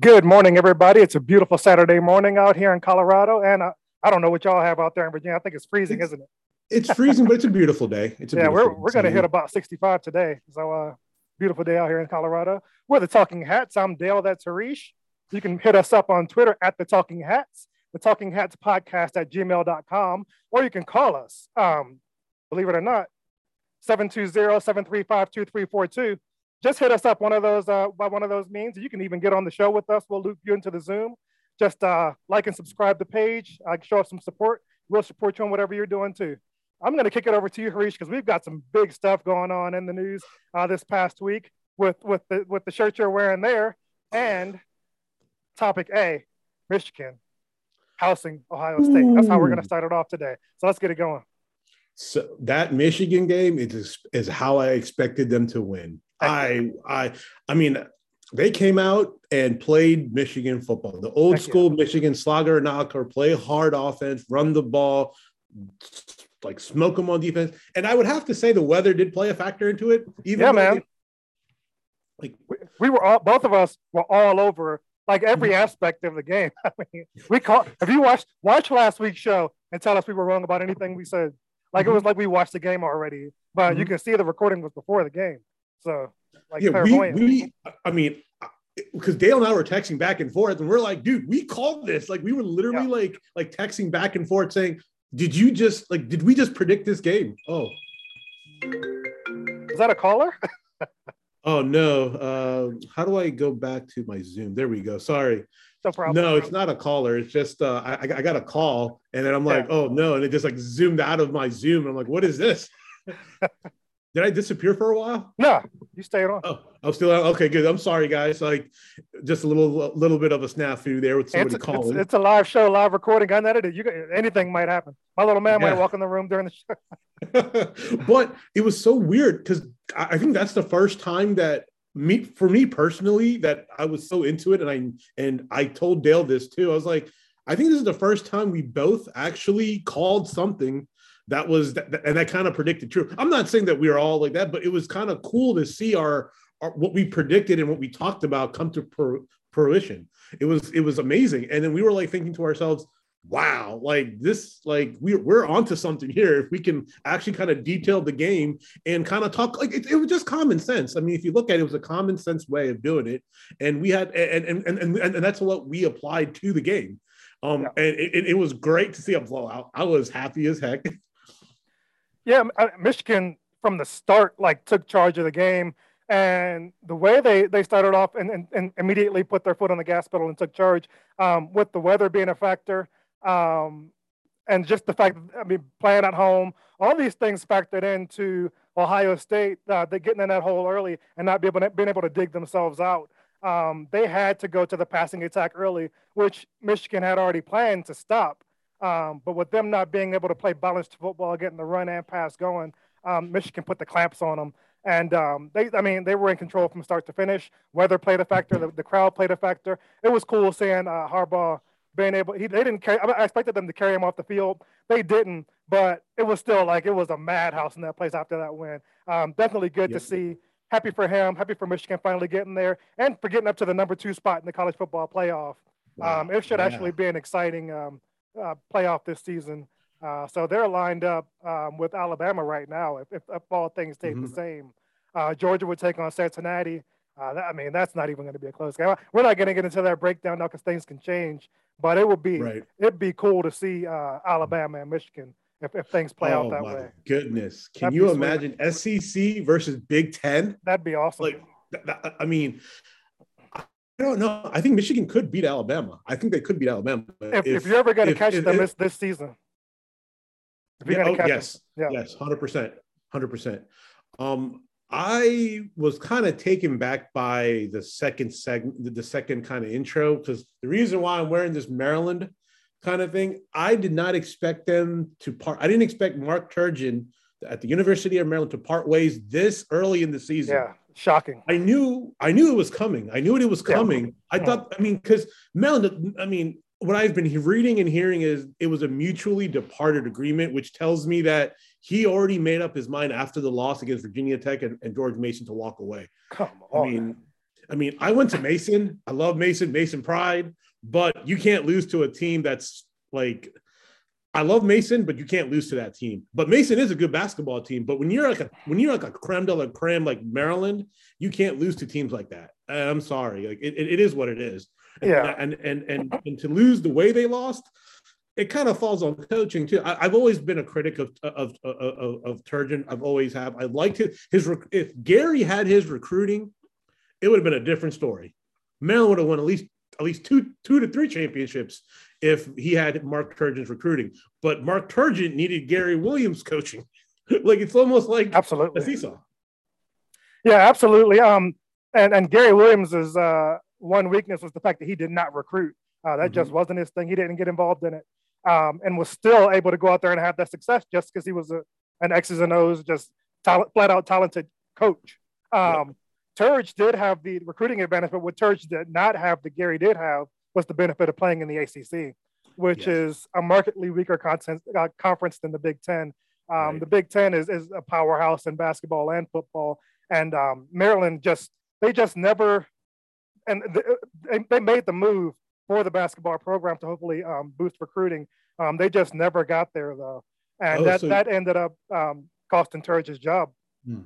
Good morning, everybody. It's a beautiful Saturday morning out here in Colorado, and uh, I don't know what y'all have out there in Virginia. I think it's freezing, It's- isn't it? It's freezing, but it's a beautiful day. It's a Yeah, we're we're gonna hit about 65 today. So, uh, beautiful day out here in Colorado. We're the Talking Hats. I'm Dale. That's Harish. You can hit us up on Twitter at the Talking Hats, the Talking Hats podcast at gmail.com, or you can call us. Um, believe it or not, 720-735-2342. Just hit us up one of those uh, by one of those means. You can even get on the show with us. We'll loop you into the Zoom. Just uh, like and subscribe the page. Uh, show us some support. We'll support you on whatever you're doing too. I'm going to kick it over to you, Harish, because we've got some big stuff going on in the news uh, this past week with with the with the shirt you're wearing there. And topic A, Michigan housing Ohio State. That's how we're going to start it off today. So let's get it going. So that Michigan game is is how I expected them to win. I I I mean they came out and played Michigan football, the old Heck yeah. school Michigan slogger knocker, play hard offense, run the ball, like smoke them on defense. And I would have to say the weather did play a factor into it. Even Yeah, man. like We, we were all both of us were all over like every aspect of the game. I mean, we call if you watched watch last week's show and tell us we were wrong about anything we said. Like it was like we watched the game already, but you Mhm. can see the recording was before the game. So like yeah, we, we I mean because Dale and I were texting back and forth, and we're like, dude, we called this. Like, we were literally Yeah. like, like texting back and forth, saying, "Did you just like? Did we just predict this game?" Oh, is that a caller? oh no. Uh, how do I go back to my Zoom? There we go. Sorry. no problem. No, it's not a caller. It's just uh, I, I got a call, and then I'm like, Yeah. oh no, and it just like zoomed out of my Zoom. I'm like, what is this? Did I disappear for a while? No, you stayed on. Oh, I'm still on. okay. Good. I'm sorry, guys. Like, just a little, little bit of a snafu there with somebody it's, calling. it's a live show, live recording, unedited. You anything might happen. My little man might walk in the room during the show. but it was so weird because I I think that's the first time that me, for me personally, that I was so into it, and I and I told Dale this too. I was like, I think this is the first time we both actually called something that was that, and that kind of predicted true. I'm not saying that we are all like that, but it was kind of cool to see our, our what we predicted and what we talked about come to per, fruition. It was it was amazing, and then we were like thinking to ourselves wow like this like we're, we're onto something here. If we can actually kind of detail the game and kind of talk like it, it was just common sense. I mean if you look at it it was a common sense way of doing it. And we had and and and, and, and that's what we applied to the game. Um Yeah. and it, it was great to see a blowout. I was happy as heck Yeah, Michigan from the start like took charge of the game, and the way they they started off and, and, and immediately put their foot on the gas pedal and took charge um, with the weather being a factor, um, and just the fact I mean playing at home, all these things factored into Ohio State. Uh, they getting in that hole early and not be able to, being able to dig themselves out. Um, they had to go to the passing attack early, which Michigan had already planned to stop. Um, but with them not being able to play balanced football, getting the run and pass going, um, Michigan put the clamps on them. And um, they, I mean, they were in control from start to finish. Weather played a factor. The, the crowd played a factor. It was cool seeing uh, Harbaugh being able. He, they didn't carry. I expected them to carry him off the field. They didn't, but it was still like it was a madhouse in that place after that win. Um, definitely good Yep. to see. Happy for him. Happy for Michigan finally getting there and for getting up to the number two spot in the college football playoff. Um, it should Yeah. actually be an exciting um, uh, playoff this season. Uh, so they're lined up um, with Alabama right now. If, if, if all things stay the Mhm. same, uh, Georgia would take on Cincinnati. Uh, that, I mean, that's not even going to be a close game. We're not going to get into that breakdown now because things can change. But it would be right it'd be cool to see uh, Alabama and Michigan if, if things play out oh that my way. goodness can That'd you imagine sec versus big 10 That'd be awesome. like I mean, don't know. I think Michigan could beat Alabama. I think they could beat Alabama. but if, if, you're ever going to catch if- them if- this, this season, if you're Yeah, oh, to catch yes, them, yeah. yes, hundred percent, hundred percent. Um, I was kind of taken back by the second segment, the- the second kind of intro, because the reason why I'm wearing this Maryland kind of thing, I did not expect them to part. I didn't expect Mark Turgeon at the University of Maryland to part ways this early in the season. yeah, shocking. I knew I knew it was coming. I knew it was Yeah. coming. I thought, I mean, because Maryland, I mean, what I've been reading and hearing is it was a mutually departed agreement, which tells me that he already made up his mind after the loss against Virginia Tech and, and George Mason to walk away. Come on. I mean, I mean, I went to Mason. I love Mason, Mason Pride, but you can't lose to a team that's like I love Mason, but you can't lose to that team. But Mason is a good basketball team. But when you're like a when you're like a creme de la creme like Maryland, you can't lose to teams like that. I'm sorry, like it, it is what it is. Yeah, and and and and to lose the way they lost, it kind of falls on coaching too. I, have always been a critic of of of, of, of Turgeon. I've always have. I liked his his if Gary had his recruiting, it would have been a different story. Maryland would have won at least at least two two to three championships if he had Mark Turgeon's recruiting. But Mark Turgeon needed Gary Williams coaching. like it's almost like absolutely a seesaw. Yeah, absolutely. Um, and and Gary Williams's uh, one weakness was the fact that he did not recruit. Uh, that mm-hmm. just wasn't his thing. He didn't get involved in it, um, and was still able to go out there and have that success just because he was a, an X's and O's, just talent, flat out talented coach. Um, Turge did have the recruiting advantage, but what Turge did not have that Gary did have was the benefit of playing in the ACC, which yes. is a markedly weaker content, uh, conference than the Big Ten. Um, right. The Big Ten is, is a powerhouse in basketball and football, and um, Maryland just they just never, and they, they made the move for the basketball program to hopefully um, boost recruiting. Um, they just never got there though, and oh, that so... that ended up um, costing Turge's job. Hmm.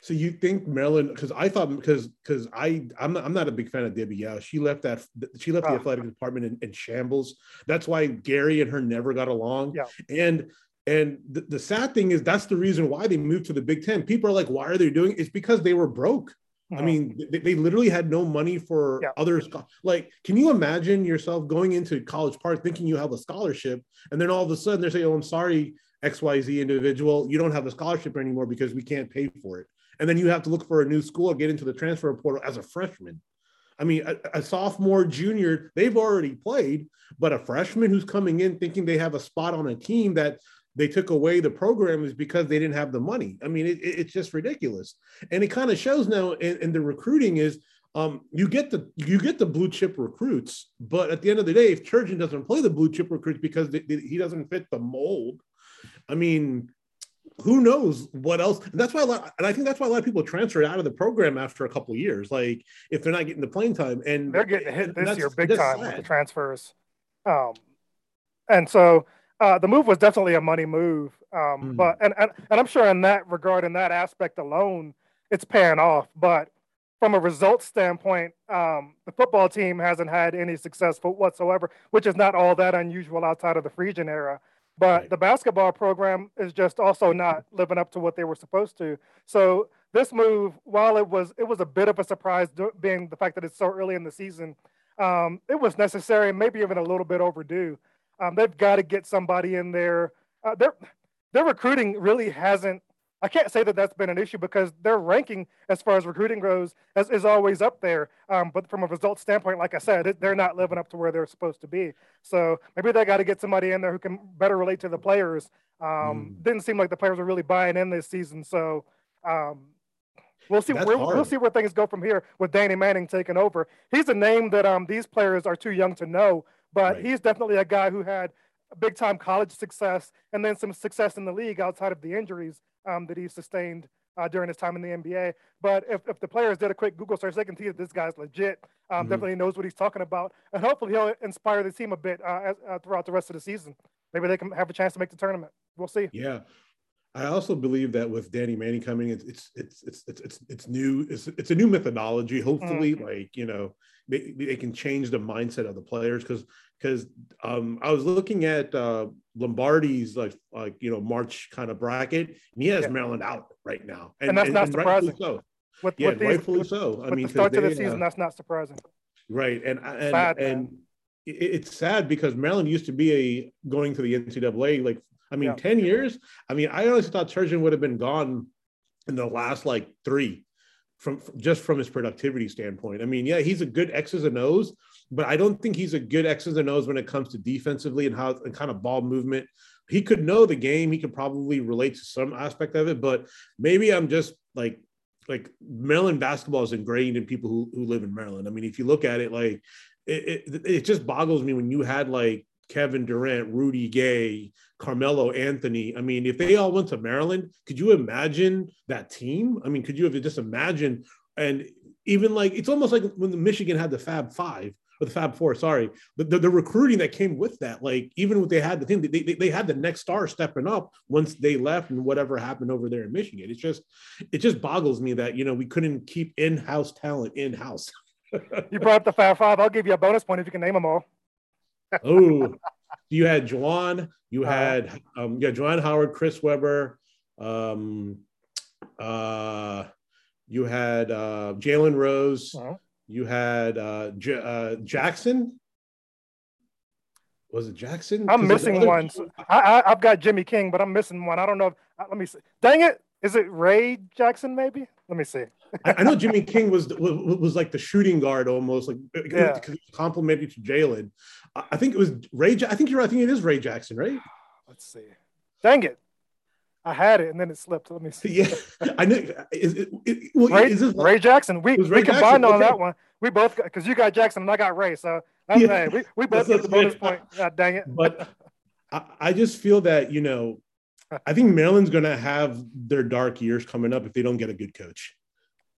So you think Maryland? Because I thought because because I I'm not, I'm not a big fan of Debbie Yow. She left that she left the oh. athletic department in, in, shambles. That's why Gary and her never got along. Yeah. And and the, the sad thing is that's the reason why they moved to the Big Ten. People are like, why are they doing? It? It's because they were broke. Mm-hmm. I mean, they, they, literally had no money for yeah. others. Like, can you imagine yourself going into College Park thinking you have a scholarship, and then all of a sudden they're saying, "Oh, I'm sorry, XYZ individual, you don't have a scholarship anymore because we can't pay for it. And then you have to look for a new school or get into the transfer portal as a freshman. I mean, a, a, sophomore, junior, they've already played, but a freshman who's coming in thinking they have a spot on a team that they took away the program is because they didn't have the money. I mean, it, it's just ridiculous. And it kind of shows now in, in the recruiting is um, you get the you get the blue chip recruits, but at the end of the day, if Turgeon doesn't play the blue chip recruits because they, they, he doesn't fit the mold, I mean, who knows what else? And that's why, a lot, and I think that's why a lot of people transfer out of the program after a couple years, like if they're not getting the playing time. And they're getting hit this year big time sad. with the transfers. Um, and so uh, the move was definitely a money move. Um, mm. But and, and and I'm sure in that regard, in that aspect alone, it's paying off. But from a results standpoint, um, the football team hasn't had any success whatsoever, which is not all that unusual outside of the Friedgen era. But right. the basketball program is just also not living up to what they were supposed to. So this move, while it was it was a bit of a surprise, being the fact that it's so early in the season, um, it was necessary and maybe even a little bit overdue. Um, they've got to get somebody in there. Uh, their their recruiting really hasn't I can't say that that's been an issue because their ranking as far as recruiting goes is, is always up there. Um, but from a results standpoint, like I said, they're not living up to where they're supposed to be. So maybe they got to get somebody in there who can better relate to the players. Um, mm. Didn't seem like the players were really buying in this season. So um, we'll see. Where, we'll see where things go from here with Danny Manning taking over. He's a name that um, these players are too young to know, but right. he's definitely a guy who had big time college success and then some success in the league outside of the injuries um, that he sustained uh, during his time in the NBA. But if, if the players did a quick Google search, they can see that this guy's legit. Um, mm-hmm. Definitely knows what he's talking about, and hopefully he'll inspire the team a bit uh, as, uh, throughout the rest of the season. Maybe they can have a chance to make the tournament. We'll see. Yeah, I also believe that with Danny Manning coming, it's it's it's it's it's it's, new. It's it's a new methodology. Hopefully, mm-hmm. like you know, they, they can change the mindset of the players because because um, I was looking at uh, Lunardi's like like you know March kind of bracket, and he has yeah. Maryland out right now, and, and that's and, not and surprising. So. With, yeah, with rightfully so. I mean, the start of the season, uh, that's not surprising. Right, and and sad, and it's sad because Maryland used to be a going to the NCAA like I mean, yeah. 10 years. I mean, I honestly thought Turgeon would have been gone in the last like three from, from, just from his productivity standpoint. I mean, yeah, he's a good X's and O's, but I don't think he's a good X's and O's when it comes to defensively and how and kind of ball movement. He could know the game. He could probably relate to some aspect of it, but maybe I'm just like like Maryland basketball is ingrained in people who, who live in Maryland. I mean, if you look at it, like it, it, it just boggles me when you had like Kevin Durant, Rudy Gay, Carmelo Anthony. I mean, if they all went to Maryland, could you imagine that team? I mean, could you have just imagined? And even like it's almost like when the Michigan had the Fab Five or the Fab Four, sorry, the, the, the recruiting that came with that, like even what they had the thing, they, they, they had the next star stepping up once they left and whatever happened over there in Michigan. It's just it just boggles me that you know we couldn't keep in-house talent in-house. you brought up the Fab Five. I'll give you a bonus point if you can name them all. oh, you had Juwan, you uh-huh. had um, yeah, Juwan Howard, Chris Webber, um, uh, you had uh, Jalen Rose, uh-huh. You had uh, J- uh, Jackson. Was it Jackson? I'm missing one. So I, I, have got Jimmy King, but I'm missing one. I don't know. If, uh, let me see. Dang it! Is it Ray Jackson? Maybe. Let me see. I, I, know Jimmy King was, was, was like the shooting guard almost, like yeah. because complimentary to Jalen. I think it was Ray. I think you're. Right. I think it is Ray Jackson, right? Let's see. Dang it! I had it and then it slipped. Let me see. Yeah, I know. Is it, it, well, Ray, is this, Ray Jackson. We, we combined on okay. that one. We both because you got Jackson and I got Ray. So that's yeah. Hey, we, we both get the bonus point. God dang it. But I, I just feel that, you know, I think Maryland's going to have their dark years coming up if they don't get a good coach.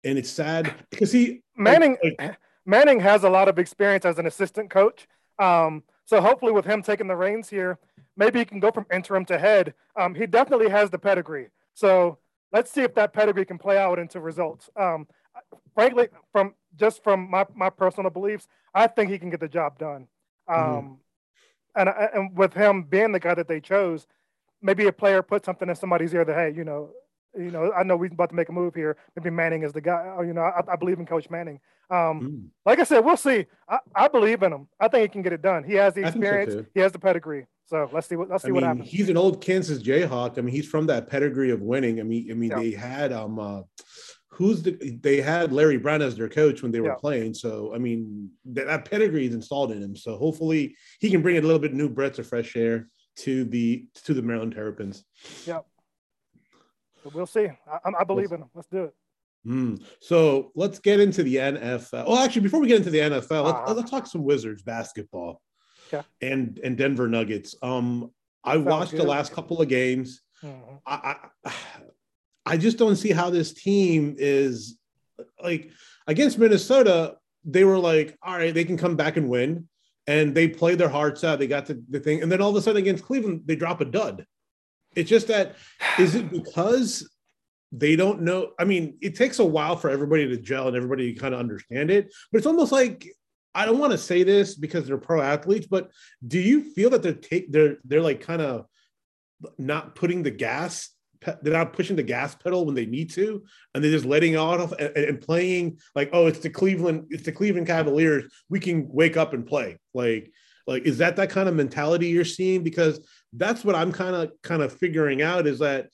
And it's sad because he Manning like, like, Manning has a lot of experience as an assistant coach. Um, so hopefully, with him taking the reins here, maybe he can go from interim to head. Um, he definitely has the pedigree. So let's see if that pedigree can play out into results. Um, frankly, from just from my, my personal beliefs, I think he can get the job done. Mm-hmm. Um, mm-hmm. and, and with him being the guy that they chose, maybe a player put something in somebody's ear that, hey, you know, you know, I know we're about to make a move here. Maybe Manning is the guy. You know, I, I believe in Coach Manning. Um, mm. Like I said, we'll see. I, I, believe in him. I think he can get it done. He has the experience. So he has the pedigree. So let's see what let's see I what happens. He's an old Kansas Jayhawk. I mean, he's from that pedigree of winning. I mean, I mean, yeah. they had um, uh, who's the they had Larry Brown as their coach when they were yeah. playing. So I mean, that, that pedigree is installed in him. So hopefully he can bring a little bit new breath of fresh air to the to the Maryland Terrapins. Yeah. But we'll see. I, I believe in him. Let's do it. Mm. So let's get into the NFL. Well, actually, before we get into the NFL, let's, uh-huh. let's talk some Wizards basketball. Yeah. And and Denver Nuggets. Um, I watched good. the last couple of games. Mm-hmm. I, I I just don't see how this team is like against Minnesota. They were like, all right, they can come back and win, and they played their hearts out. They got the, the thing, and then all of a sudden against Cleveland, they drop a dud. It's just that is it because they don't know? I mean, it takes a while for everybody to gel and everybody to kind of understand it, but it's almost like I don't want to say this because they're pro athletes, but do you feel that they're take they're they're like kind of not putting the gas they're not pushing the gas pedal when they need to, and they're just letting off and, and, playing like, oh, it's the Cleveland, it's the Cleveland Cavaliers. We can wake up and play. Like, like is that that kind of mentality you're seeing? Because that's what I'm kind of kind of figuring out is that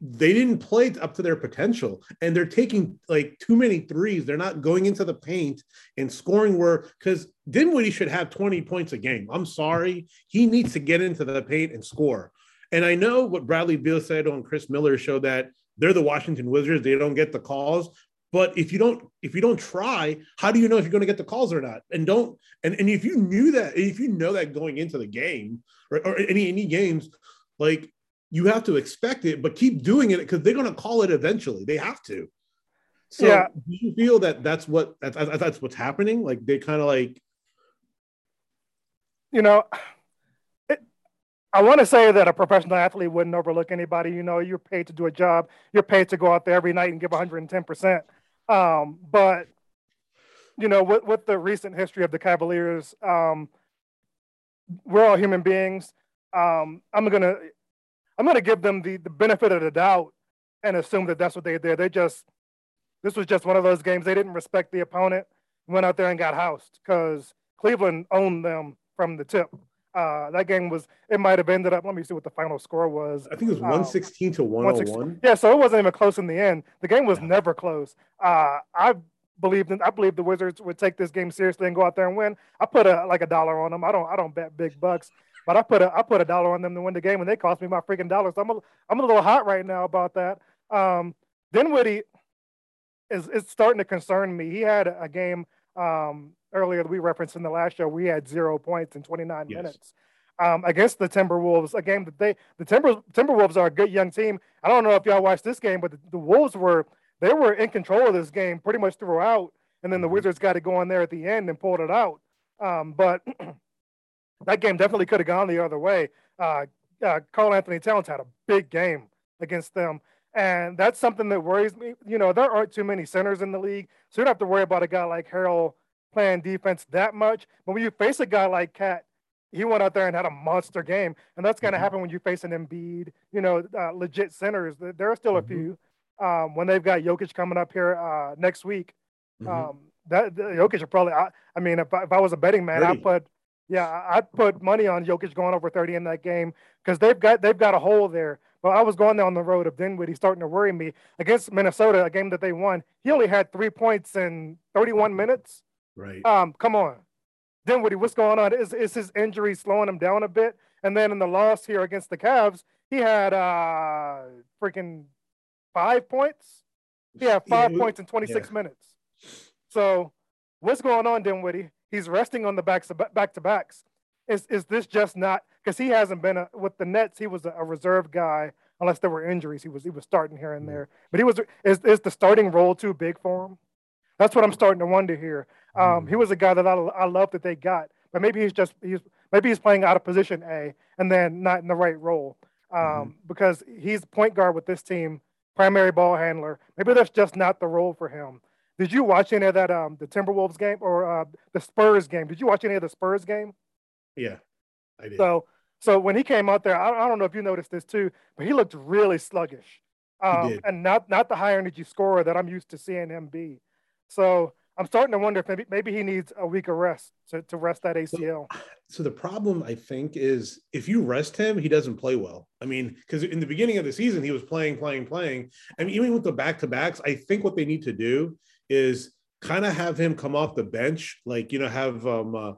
they didn't play up to their potential and they're taking like too many threes. They're not going into the paint and scoring where because dinwiddie should have 20 points a game. I'm sorry. He needs to get into the paint and score. And i know what bradley beal said on chris miller show that they're the washington wizards. They don't get the calls but if you don't if you don't try how do you know if you're going to get the calls or not and don't and, and if you knew that if you know that going into the game or, or any any games like you have to expect it, but keep doing it because they're going to call it eventually. They have to. So yeah. do you feel that that's what that's, that's what's happening? Like they kind of like, you know, it, I want to say that a professional athlete wouldn't overlook anybody. You know, you're paid to do a job. You're paid to go out there every night and give 110 percent. Um, but you know, with, with the recent history of the Cavaliers, um, we're all human beings. Um, I'm gonna I'm to give them the, the benefit of the doubt and assume that that's what they did. They just, this was just one of those games. They didn't respect the opponent, went out there and got housed because Cleveland owned them from the tip. Uh, that game was, it might have ended up, let me see what the final score was. I think it was 116 um, to 101. Yeah, so it wasn't even close in the end. The game was never close. Uh, I believed in, I believe the Wizards would take this game seriously and go out there and win. I put a, like a dollar on them. I don't, I don't bet big bucks, but I put a I put a dollar on them to win the game, and they cost me my freaking dollars. So I'm a I'm a little hot right now about that. Um, Dinwiddie is is starting to concern me. He had a game um, earlier that we referenced in the last show. We had zero points in 29 yes. minutes um, against the Timberwolves. A game that they the Timber Timberwolves are a good young team. I don't know if y'all watched this game, but the, the Wolves were they were in control of this game pretty much throughout, and then the mm-hmm. Wizards got to go in there at the end and pulled it out. Um, but that game definitely could have gone the other way. Uh, uh, Karl-Anthony Towns had a big game against them. And that's something that worries me. You know, there aren't too many centers in the league, so you don't have to worry about a guy like Harrell playing defense that much. But when you face a guy like KAT, he went out there and had a monster game, and that's going to mm-hmm. happen when you face an Embiid. You know, uh, legit centers. There are still mm-hmm. a few. Um, when they've got Jokic coming up here uh, next week, mm-hmm. um, that the, Jokic are probably. I, I mean, if I, if I was a betting man, I'd put yeah, I'd put money on Jokic going over 30 in that game because they've got they've got a hole there. But I was going down the road of Dinwiddie starting to worry me against Minnesota, a game that they won. He only had three points in 31 minutes. Right. Um, come on, Dinwiddie, what's going on? Is is his injury slowing him down a bit? And then in the loss here against the Cavs, he had uh freaking five points. He had five yeah, points in 26 yeah. minutes. So what's going on, Dinwiddie? He's resting on the backs of back to backs. Is is this just not because he hasn't been a, with the Nets? He was a, a, reserve guy unless there were injuries. He was he was starting here and there, but he was is is the starting role too big for him? That's what I'm starting to wonder here. Um. He was a guy that I, I love that they got, but maybe he's just he's maybe he's playing out of position A and then not in the right role um, mm-hmm. because he's point guard with this team, primary ball handler. Maybe that's just not the role for him. Did you watch any of that um the Timberwolves game or uh, the Spurs game? Did you watch any of the Spurs game? Yeah, I did. So so when he came out there, I, I don't know if you noticed this too, but he looked really sluggish. Um, and not not the high energy scorer that I'm used to seeing him be. So I'm starting to wonder if maybe maybe he needs a week of rest to, to rest that ACL. So, the problem I think is if you rest him, he doesn't play well. I mean, because in the beginning of the season he was playing, playing, playing. I mean, even with the back to backs, I think what they need to do is kind of have him come off the bench, like you know, have um, uh,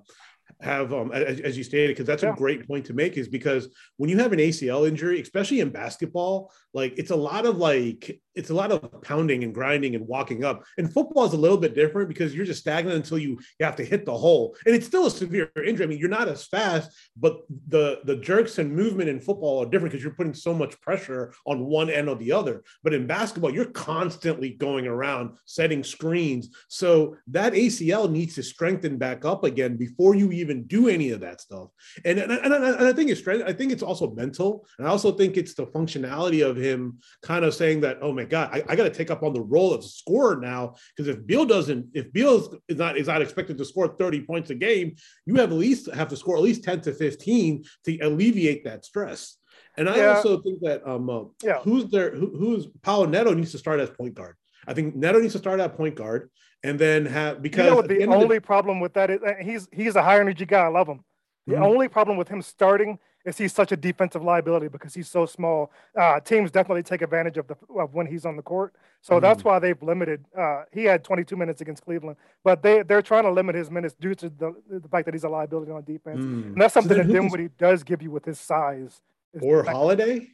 have um, as, as, you stated because that's yeah. a great point to make is because when you have an acl injury especially in basketball like it's a lot of like it's a lot of pounding and grinding and walking up. And football is a little bit different because you're just stagnant until you, you have to hit the hole. And it's still a severe injury. I mean you're not as fast but the the jerks and movement in football are different because you're putting so much pressure on one end or the other. But in basketball you're constantly going around setting screens. So that acl needs to strengthen back up again before you even do any of that stuff. And and, and, and I think it's strength. I think it's also mental, and I also think it's the functionality of him kind of saying that, oh my god, I, I got to take up on the role of scorer now because if Beal doesn't, if Beal is not is not expected to score thirty points a game, you have at least have to score at least ten to fifteen to alleviate that stress. And I yeah. also think that um, uh, yeah. who's there? Who, who's Paolo Neto needs to start as point guard. I think Neto needs to start at point guard and then have because you know the, the only the, problem with that is uh, he's he's a high energy guy. I love him. The mm-hmm. only problem with him starting is he's such a defensive liability because he's so small. Uh, teams definitely take advantage of the of when he's on the court. So mm-hmm. that's why they've limited. Uh, he had 22 minutes against Cleveland, but they they're trying to limit his minutes due to the, the fact that he's a liability on defense, mm. and that's something so that Dinwiddie does give you with his size. Or Holiday.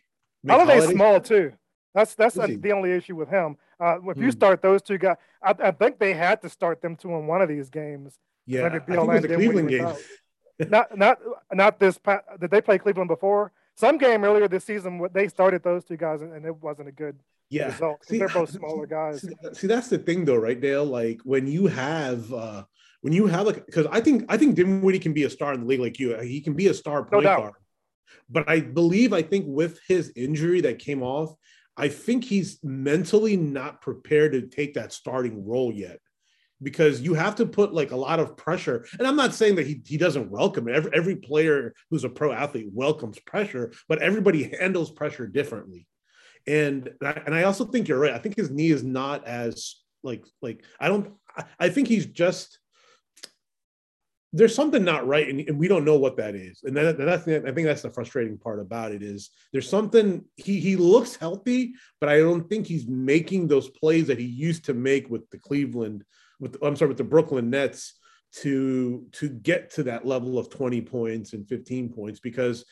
Holiday's Holiday? small too. That's that's a, the only issue with him. Uh, if you hmm. start those two guys, I, I, think they had to start them two in one of these games. Yeah, I think it was the Cleveland game. Not not not this. Did they play Cleveland before? Some game earlier this season, what they started those two guys, and it wasn't a good yeah. result. See, they're both smaller guys. See, see, that's the thing, though, right, Dale? Like when you have. uh when you have like because I think I think Dinwiddie can be a star in the league like you. He can be a star point no guard. But I believe I think with his injury that came off, I think he's mentally not prepared to take that starting role yet because you have to put like a lot of pressure. And I'm not saying that he, he doesn't welcome it. Every, every player who's a pro athlete welcomes pressure, but everybody handles pressure differently. And and I also think you're right. I think his knee is not as like like I don't I think he's just there's something not right and, and, we don't know what that is and that, that's i think that's the frustrating part about it is there's something he he looks healthy but i don't think he's making those plays that he used to make with the cleveland with i'm sorry with the brooklyn nets to to get to that level of 20 points and 15 points because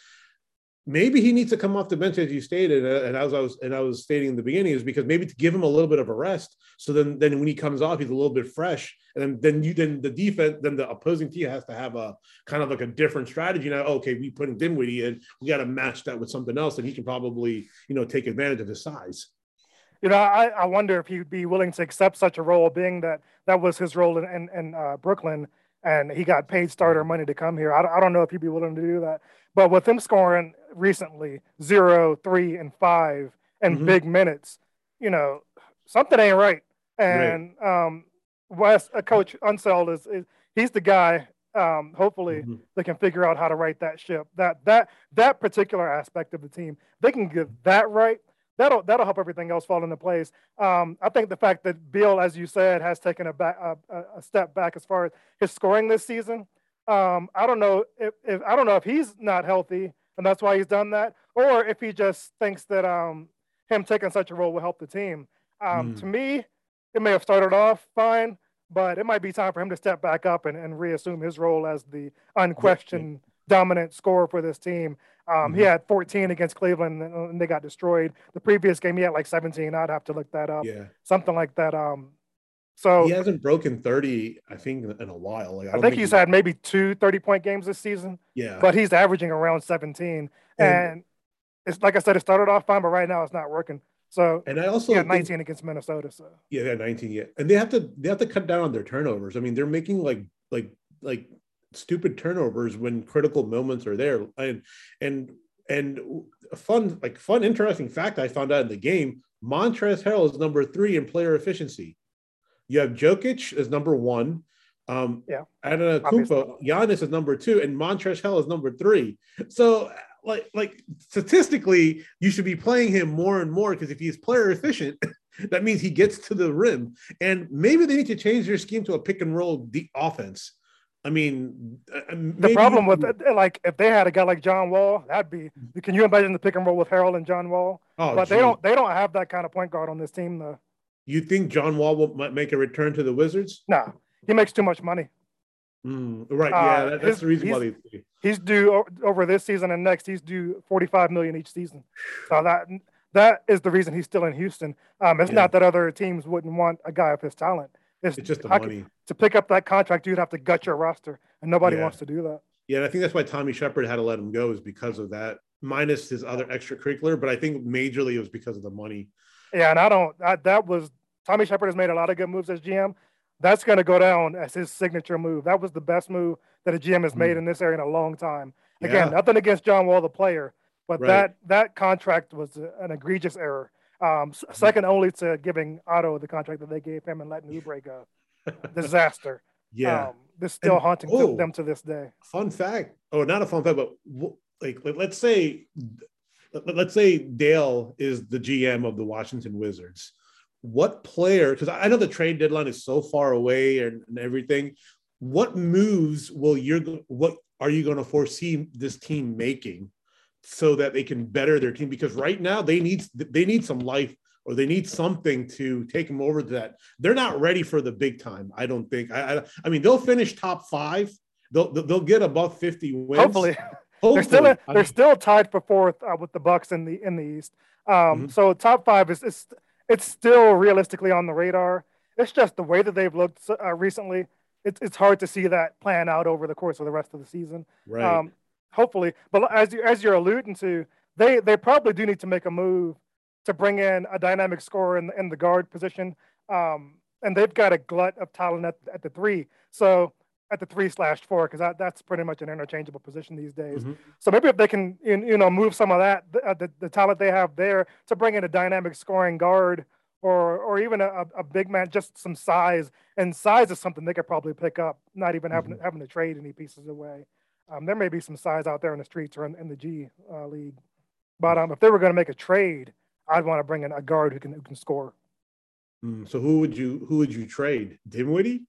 maybe he needs to come off the bench as you stated uh, and as i was and i was stating in the beginning is because maybe to give him a little bit of a rest. So then then when he comes off he's a little bit fresh. And then then you then the defense then the opposing team has to have a kind of like a different strategy. Now okay we put Dinwiddie in. We got to match that with something else and he can probably you know take advantage of his size you know, I, I wonder if he'd be willing to accept such a role, being that that was his role in, in, in uh, Brooklyn and he got paid starter money to come here. I, I don't know if he'd be willing to do that. But with him scoring recently zero, three, and five and mm-hmm. big minutes, you know, something ain't right. And right. um, Wes, uh, Coach Unseld is, is he's the guy. Um, hopefully, mm-hmm. they can figure out how to right that ship. That that that particular aspect of the team, they can get that right that'll that'll help everything else fall into place. Um, I think the fact that Bill, as you said, has taken a, back, a, a step back as far as his scoring this season. Um, I don't know if, if, I don't know if he's not healthy and that's why he's done that, or if he just thinks that um, him taking such a role will help the team. Um, mm. To me, it may have started off fine, but it might be time for him to step back up and, and reassume his role as the unquestioned dominant scorer for this team. Um, mm-hmm. He had 14 against Cleveland and they got destroyed. The previous game, he had like 17. I'd have to look that up. Yeah. Something like that. Um, so he hasn't broken 30, I think, in a while. Like, I, I think, think, he's had maybe two 30 point games this season. Yeah. But he's averaging around 17. And, and it's like I said, it started off fine, but right now it's not working. So and I also had 19 think, against Minnesota. So yeah, they had 19. Yeah, and they have to they have to cut down on their turnovers. I mean, they're making like like like stupid turnovers when critical moments are there. And and and a fun, like fun, interesting fact I found out in the game: Montrezl Harrell is number three in player efficiency. You have Jokic as number one. Um, yeah, Antetokounmpo, Giannis is number two, and Montrezl Harrell is number three. So, like, like statistically, you should be playing him more and more because if he's player efficient, that means he gets to the rim. And maybe they need to change their scheme to a pick and roll deep offense I mean, uh, uh, the problem with it, like if they had a guy like John Wall, that'd be. Can you imagine the pick and roll with Harrell and John Wall? Oh, but gee. they don't. They don't have that kind of point guard on this team. Though. You think John Wall will, might make a return to the Wizards? No, he makes too much money. Mm, right. Uh, yeah, that, that's his, the reason why they. He's due over this season and next. He's due forty-five million each season. So that that is the reason he's still in Houston. Um, it's yeah. not that other teams wouldn't want a guy of his talent. It's, it's just the money. to pick up that contract, you'd have to gut your roster, and nobody yeah. wants to do that. Yeah, and I think that's why Tommy Sheppard had to let him go is because of that, minus his other extracurricular. But I think majorly it was because of the money. Yeah, and I don't. I, that was Tommy Sheppard has made a lot of good moves as GM. That's going to go down as his signature move. That was the best move that a GM has made mm. in this area in a long time. Again, yeah. nothing against John Wall, the player, but right. that that contract was an egregious error. Um, mm-hmm. second only to giving Otto the contract that they gave him and letting Oubre go. Disaster. yeah. Um, this still and, haunting oh, them to this day. Fun fact. Oh, not a fun fact, but like let's say let's say Dale is the GM of the Washington Wizards. What player, because I know the trade deadline is so far away and, and everything, what moves will you what are you going to foresee this team making so that they can better their team because right now they need they need some life or they need something to take them over to that. They're not ready for the big time. I don't think. I I, I mean they'll finish top five. They'll they'll get above fifty wins. Hopefully. Hopefully. They're still they're I still tied for fourth uh, with the Bucks in the in the East. Um, mm-hmm. So top five is it's it's still realistically on the radar. It's just the way that they've looked uh, recently. It's it's hard to see that plan out over the course of the rest of the season. Right. Um, hopefully. But as you as you're alluding to, they they probably do need to make a move to bring in a dynamic scorer in, in the guard position. Um, and they've got a glut of talent at, at the three. So at the three slash four, because that, that's pretty much an interchangeable position these days. Mm-hmm. So maybe if they can, you know, move some of that, the, uh, the, the, talent they have there to bring in a dynamic scoring guard or, or even a, a big man, just some size. And size is something they could probably pick up, not even having, mm-hmm. having to trade any pieces away. Um, there may be some size out there in the streets or in, in the G uh, League. But um, if they were going to make a trade, I'd want to bring in a guard who can who can score. Mm, so who would you who would you trade? Dinwiddie?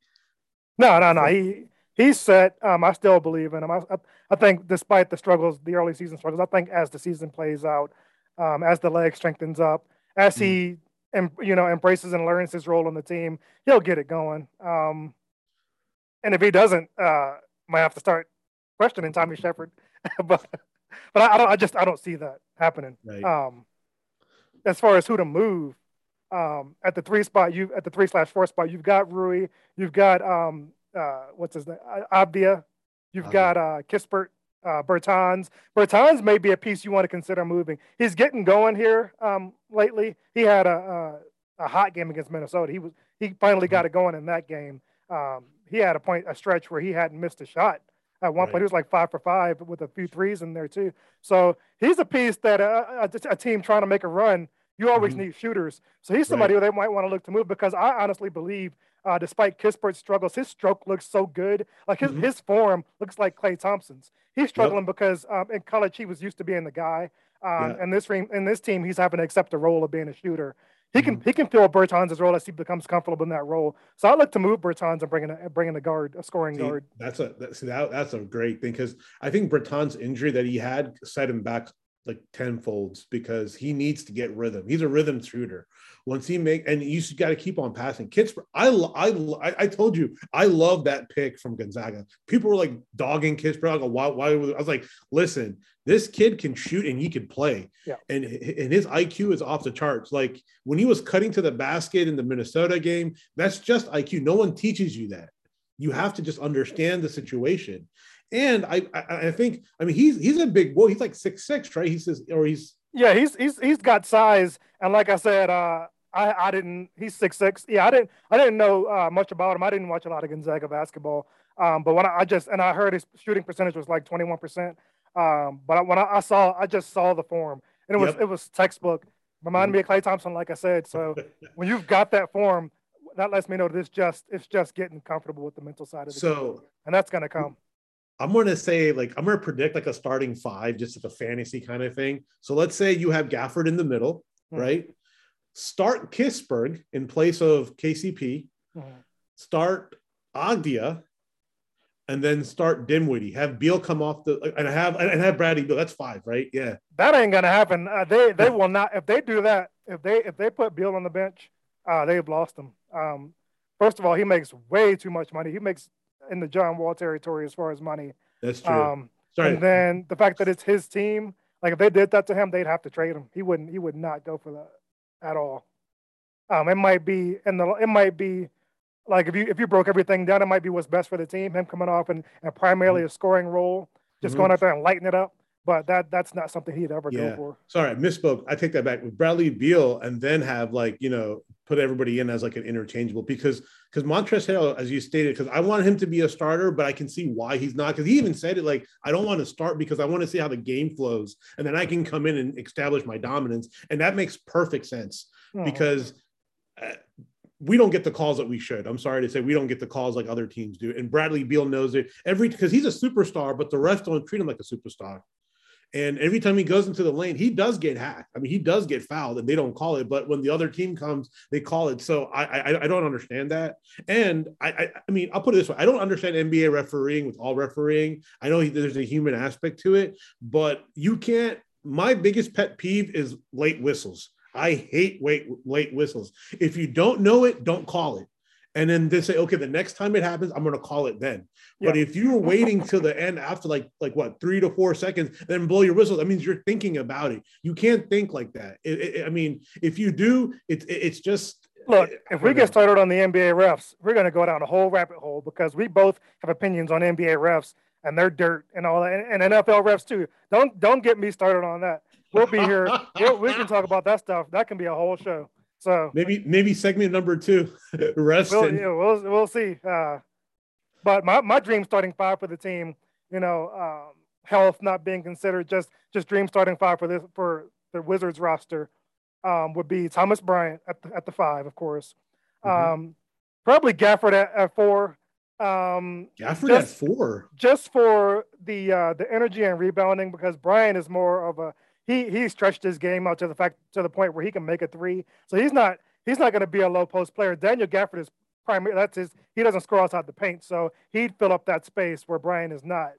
No, no, no. He he's set. Um, I still believe in him. I, I, I, think despite the struggles, the early season struggles, I think as the season plays out, um, as the leg strengthens up, as mm. he em, you know embraces and learns his role on the team, he'll get it going. Um, and if he doesn't, uh, might have to start questioning Tommy Sheppard, but but I, I, don't. I just I don't see that happening. Right. Um, as far as who to move, um, at the three spot, you at the three slash four spot, you've got Rui, you've got um, uh, what's his name, Avdija, you've got uh, Kispert uh, Bertans. Bertans may be a piece you want to consider moving. He's getting going here um, lately. He had a, a, a hot game against Minnesota. He was he finally got it going in that game. Um, he had a point a stretch where he hadn't missed a shot at one right. point. He was like five for five with a few threes in there too. So he's a piece that uh, a, a team trying to make a run. You always mm-hmm. need shooters. So he's somebody right. who they might want to look to move because I honestly believe uh, despite Kispert's struggles, his stroke looks so good. Like his, mm-hmm. his form looks like Klay Thompson's. He's struggling yep. because um, in college he was used to being the guy. Um, yeah. And this in this team, he's having to accept the role of being a shooter. He can mm-hmm. he can fill Bertans' role as he becomes comfortable in that role. So I look to move Bertans and bring in a bring in a guard, a scoring see, guard. That's a that's that, that's a great thing because I think Bertans' injury that he had set him back like tenfolds because he needs to get rhythm. He's a rhythm shooter. Once he make and you got to keep on passing. Kispert, I, I I told you I love that pick from Gonzaga. People were like dogging. I go, why? Why? I was like, listen, this kid can shoot and he can play. Yeah. And and his IQ is off the charts. Like when he was cutting to the basket in the Minnesota game, that's just IQ. No one teaches you that. You have to just understand the situation. And I, I, I think, I mean, he's he's a big boy. He's like six six, right? He says, or he's yeah, he's he's he's got size. And like I said, uh, I I didn't. He's six six. Yeah, I didn't I didn't know uh, much about him. I didn't watch a lot of Gonzaga basketball. Um, but when I, I just and I heard his shooting percentage was like twenty one percent. Um, but when I, I, saw, I just saw the form, and it was yep. it was textbook. Reminded me of Klay Thompson, like I said. So when you've got that form, that lets me know that it's just it's just getting comfortable with the mental side of the so, game, and that's gonna come. I'm going to say, like, I'm going to predict like a starting five, just like a fantasy kind of thing. So let's say you have Gafford in the middle, mm-hmm. right? Start Kispert in place of KCP, mm-hmm. start Avdija, and then start Dinwiddie. Have Beal come off the and have and have Bradley Beal. That's five, right? Yeah. That ain't gonna happen. Uh, they they will not if they do that. If they if they put Beal on the bench, uh, they've lost him. Um, first of all, he makes way too much money. He makes in the John Wall territory as far as money. That's true. Um, Sorry. And then the fact that it's his team, like if they did that to him, they'd have to trade him. He wouldn't. He would not go for that at all. Um, it might be, and the it might be like if you if you broke everything down, it might be what's best for the team. Him coming off and, and primarily mm-hmm. a scoring role, just mm-hmm. going out there and lighting it up. But that that's not something he'd ever yeah. go for. Sorry, I misspoke. I take that back. With Bradley Beal, and then have like you know put everybody in as like an interchangeable because because Montrezl Harrell, as you stated, because I want him to be a starter, but I can see why he's not. Because he even said it like I don't want to start because I want to see how the game flows, and then I can come in and establish my dominance, and that makes perfect sense oh. because. Uh, we don't get the calls that we should. I'm sorry to say we don't get the calls like other teams do. And Bradley Beal knows it every because he's a superstar, but the rest don't treat him like a superstar. And every time he goes into the lane, he does get hacked. I mean, he does get fouled, and they don't call it. But when the other team comes, they call it. So I I, I don't understand that. And I, I, I mean, I'll put it this way: I don't understand NBA refereeing with all refereeing. I know there's a human aspect to it, but you can't. My biggest pet peeve is late whistles. I hate late late whistles. If you don't know it, don't call it and then they say, okay, the next time it happens, I'm going to call it then. Yeah. But if you're waiting till the end after like like what three to four seconds, then blow your whistle, that means you're thinking about it. You can't think like that. It, it, I mean, if you do, it's it's just look. If we get started on the NBA refs, we're going to go down a whole rabbit hole because we both have opinions on NBA refs and their dirt and all that, and, and NFL refs too. Don't don't get me started on that. We'll be here. we'll, we can talk about that stuff. That can be a whole show. So maybe maybe segment number two, rest. We'll, yeah, we'll we'll see. Uh, but my, my dream starting five for the team, you know, um, health not being considered, just just dream starting five for this for the Wizards roster um, would be Thomas Bryant at the, at the five, of course. Mm-hmm. Um, probably Gafford at, at four. Um, Gafford just, at four, just for the uh, the energy and rebounding, because Bryant is more of a he he stretched his game out to the fact to the point where he can make a three. So he's not he's not going to be a low post player. Daniel Gafford is primary. That's his. He doesn't score outside the paint, so he'd fill up that space where Bryant is not.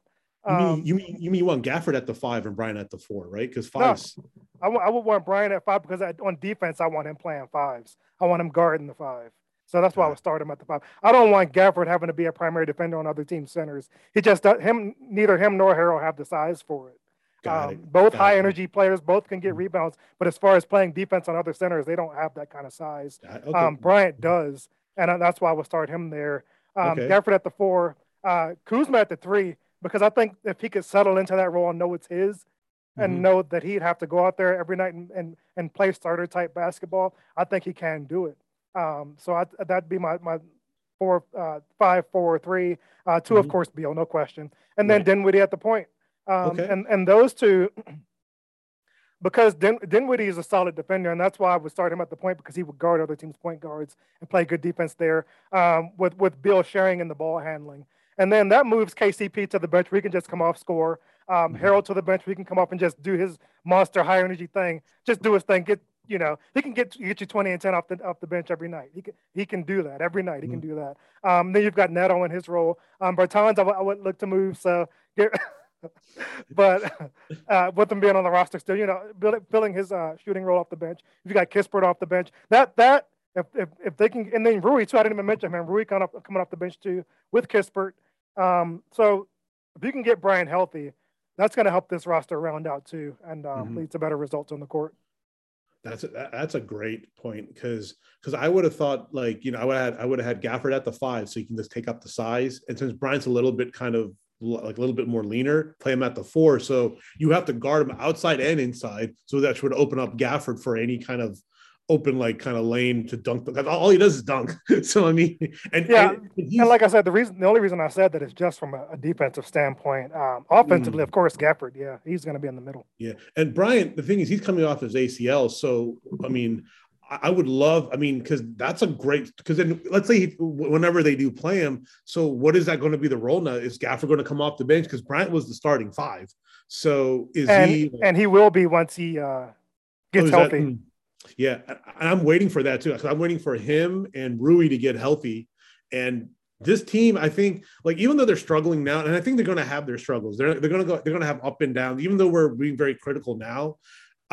Um, you, mean, you mean you mean you want Gafford at the five and Bryant at the four, right? Because fives. No, I, w- I would want Bryant at five because I, on defense I want him playing fives. I want him guarding the five. So that's why I would start him at the five. I don't want Gafford having to be a primary defender on other team centers. He just does, him neither him nor Harrell have the size for it. Um, both Got high it. energy players, both can get mm-hmm. rebounds, but as far as playing defense on other centers, they don't have that kind of size. Okay. Um, Bryant does, and uh, that's why I would start him there. Um, okay. Gafford at the four, uh, Kuzma at the three. because I think if he could settle into that role and know it's his, and Mhm. know that he'd have to go out there every night and, and, and play starter type basketball, I think he can do it. Um, so I, that'd be my, my four, uh, five, four, three, uh, 2 of Mhm. course, Beal, no question. And then Right. Dinwiddie at the point. Um, Okay. and, and those two, because Din, Dinwiddie is a solid defender, and that's why I would start him at the point because he would guard other teams' point guards and play good defense there. Um, with with Beal sharing in the ball handling, and then that moves KCP to the bench where he can just come off score. Um, Mhm. Harrell to the bench where he can come up and just do his monster high energy thing, just do his thing. Get you know he can get get you twenty and ten off the off the bench every night. He can he can do that every night. He can do that. Um, then you've got Neto in his role. Um, Bertans I would- I would look to move. So get. but uh, with him being on the roster still, you know, filling his uh, shooting role off the bench. If you got Kispert off the bench, that that if, if, if they can, and then Rui too. I didn't even mention him. Rui coming up coming off the bench too with Kispert. Um, so if you can get Bryant healthy, that's going to help this roster round out too, and um, Mhm. lead to better results on the court. That's a, that's a great point because because I would have thought like you know I would have had, I would have had Gafford at the five so you can just take up the size and since Bryant's a little bit kind of like a little bit more leaner, play him at the four so you have to guard him outside and inside so that would open up Gafford for any kind of open like kind of lane to dunk because all he does is dunk. so I mean and Yeah, and And like I said, the reason, the only reason I said that is just from a, a defensive standpoint. Um, offensively, Mm. of course, Gafford, yeah, he's going to be in the middle. Yeah, and Bryant, the thing is, he's coming off his ACL, so I mean, I would love, I mean, because that's a great. Because then, let's say he, whenever they do play him, so what is that going to be the role now? Is Gafford going to come off the bench? Because Bryant was the starting five, so is And he? and he will be once he uh, oh, gets that- healthy. mm, yeah, and I'm waiting for that too. 'cause I'm waiting for him and Rui to get healthy, and this team, I think, like even though they're struggling now, and I think they're going to have their struggles. They're they're going to go. They're going to have up and down. Even though we're being very critical now,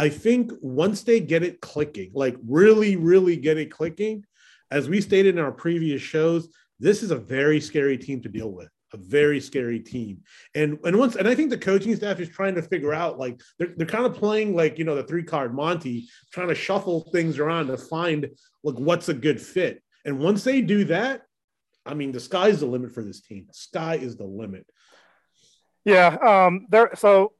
I think once they get it clicking, like really, really get it clicking, as we stated in our previous shows, this is a very scary team to deal with. A very scary team, and and once and I think the coaching staff is trying to figure out like they're they're kind of playing like you know the three card Monty, trying to shuffle things around to find like what's a good fit. And once they do that, I mean the sky's the limit for this team. Sky is the limit. Yeah, um, there. So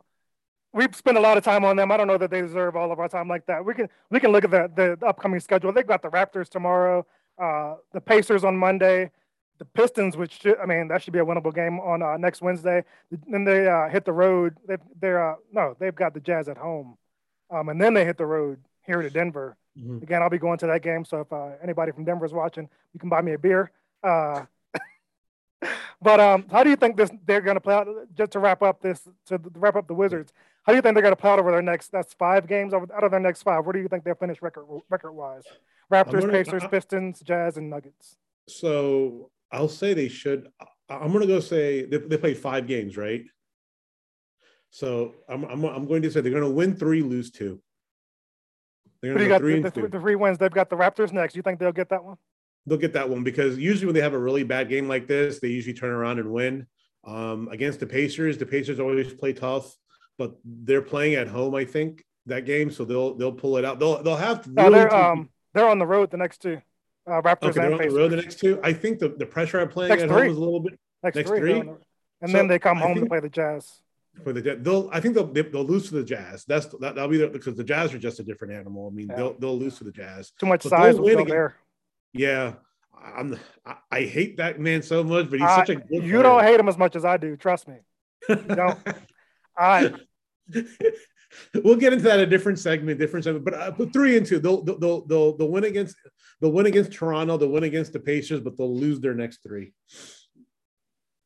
we've spent a lot of time on them. I don't know that they deserve all of our time like that. We can we can look at the the upcoming schedule. They've got the Raptors tomorrow, uh, the Pacers on Monday, the Pistons, which should, I mean that should be a winnable game on uh, next Wednesday. Then they uh, hit the road. They, they're uh, no, they've got the Jazz at home, um, and then they hit the road here to Denver. Mhm. Again, I'll be going to that game. So if uh, anybody from Denver is watching, you can buy me a beer. Uh, but um, how do you think this they're going to play out? Just to wrap up this, to wrap up the Wizards, how do you think they're going to play out over their next? That's five games over out of their next five. Where do you think they'll finish record record wise? Raptors, Pacers, I- Pistons, Jazz, and Nuggets. So I'll say they should. I'm going to go say they, they played five games, right? So I'm, I'm, I'm going to say they're going to win three, lose two. They're going to go three The, and the, two. the three wins. They've got the Raptors next. You think they'll get that one? They'll get that one because usually when they have a really bad game like this, they usually turn around and win. Um, against the Pacers, the Pacers always play tough, but they're playing at home, I think, that game, so they'll they'll pull it out. They'll they'll have No, really they're two- um they're on the road the next two. Uh, Raptors okay, they're and on the road the next two. I think the, the pressure I'm playing Next at three. home is a little bit next, next three. three? And So, then they come I home to play the Jazz. for the they'll I think they'll they'll lose to the Jazz. That's that, that'll be the, because the Jazz are just a different animal. I mean, Yeah. they'll they'll lose to the Jazz. Too much But size they'll was win still again. there. Yeah, I'm I, I hate that man so much, but he's I- such a good you don't hate him as much as I do. Trust me. don't. I we'll get into that in a different segment, different segment. But uh, three and two, they'll they'll they'll they'll, win against they'll win against Toronto, they'll win against the Pacers, but they'll lose their next three.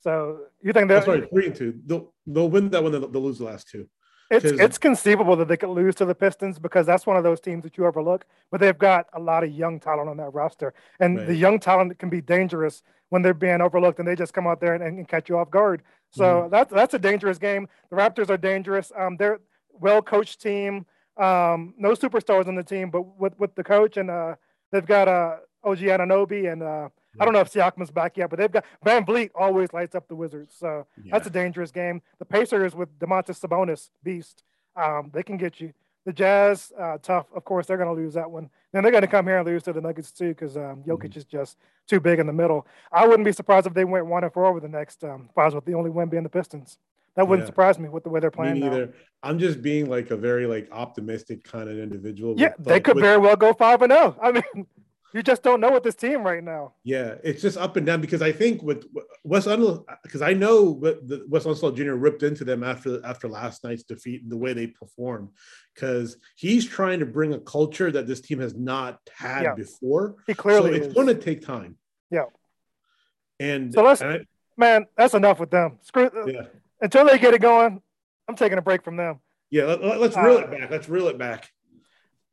so you think Oh, that sorry, three and two. They'll they'll win that one, they'll, they'll lose the last two. It's it's conceivable that they could lose to the Pistons because that's one of those teams that you overlook. But they've got a lot of young talent on that roster, and the young talent can be dangerous when they're being overlooked, and they just come out there and, and catch you off guard. So Mm-hmm. that's that's a dangerous game. The Raptors are dangerous. Um, they're well coached team. Um, no superstars on the team, but with with the coach and uh, they've got uh OG Anunoby and uh, I don't know if Siakam's back yet, but they've got VanVleet always lights up the Wizards. So that's a dangerous game. The Pacers with Domantas Sabonis, beast. Um, they can get you. The Jazz, uh, tough. Of course, they're going to lose that one. Then they're going to come here and lose to the Nuggets too because um, Jokic mm-hmm. is just too big in the middle. I wouldn't be surprised if they went one and four over the next um, five, with the only win being the Pistons. That wouldn't yeah. surprise me with the way they're playing. Me neither. Now. I'm just being like a very like optimistic kind of individual. Yeah, they could with, very well go five and zero. Oh. I mean, you just don't know with this team right now. Yeah, it's just up and down because I think with Wes Unseld, because I know what the Wes Unseld Jr. ripped into them after after last night's defeat and the way they performed, because he's trying to bring a culture that this team has not had yeah. before. He clearly so it's is. going to take time. Yeah. And so let's, and I, man, that's enough with them. Screw. Yeah. Until they get it going, I'm taking a break from them. Yeah, let, us reel uh, it back. Let's reel it back.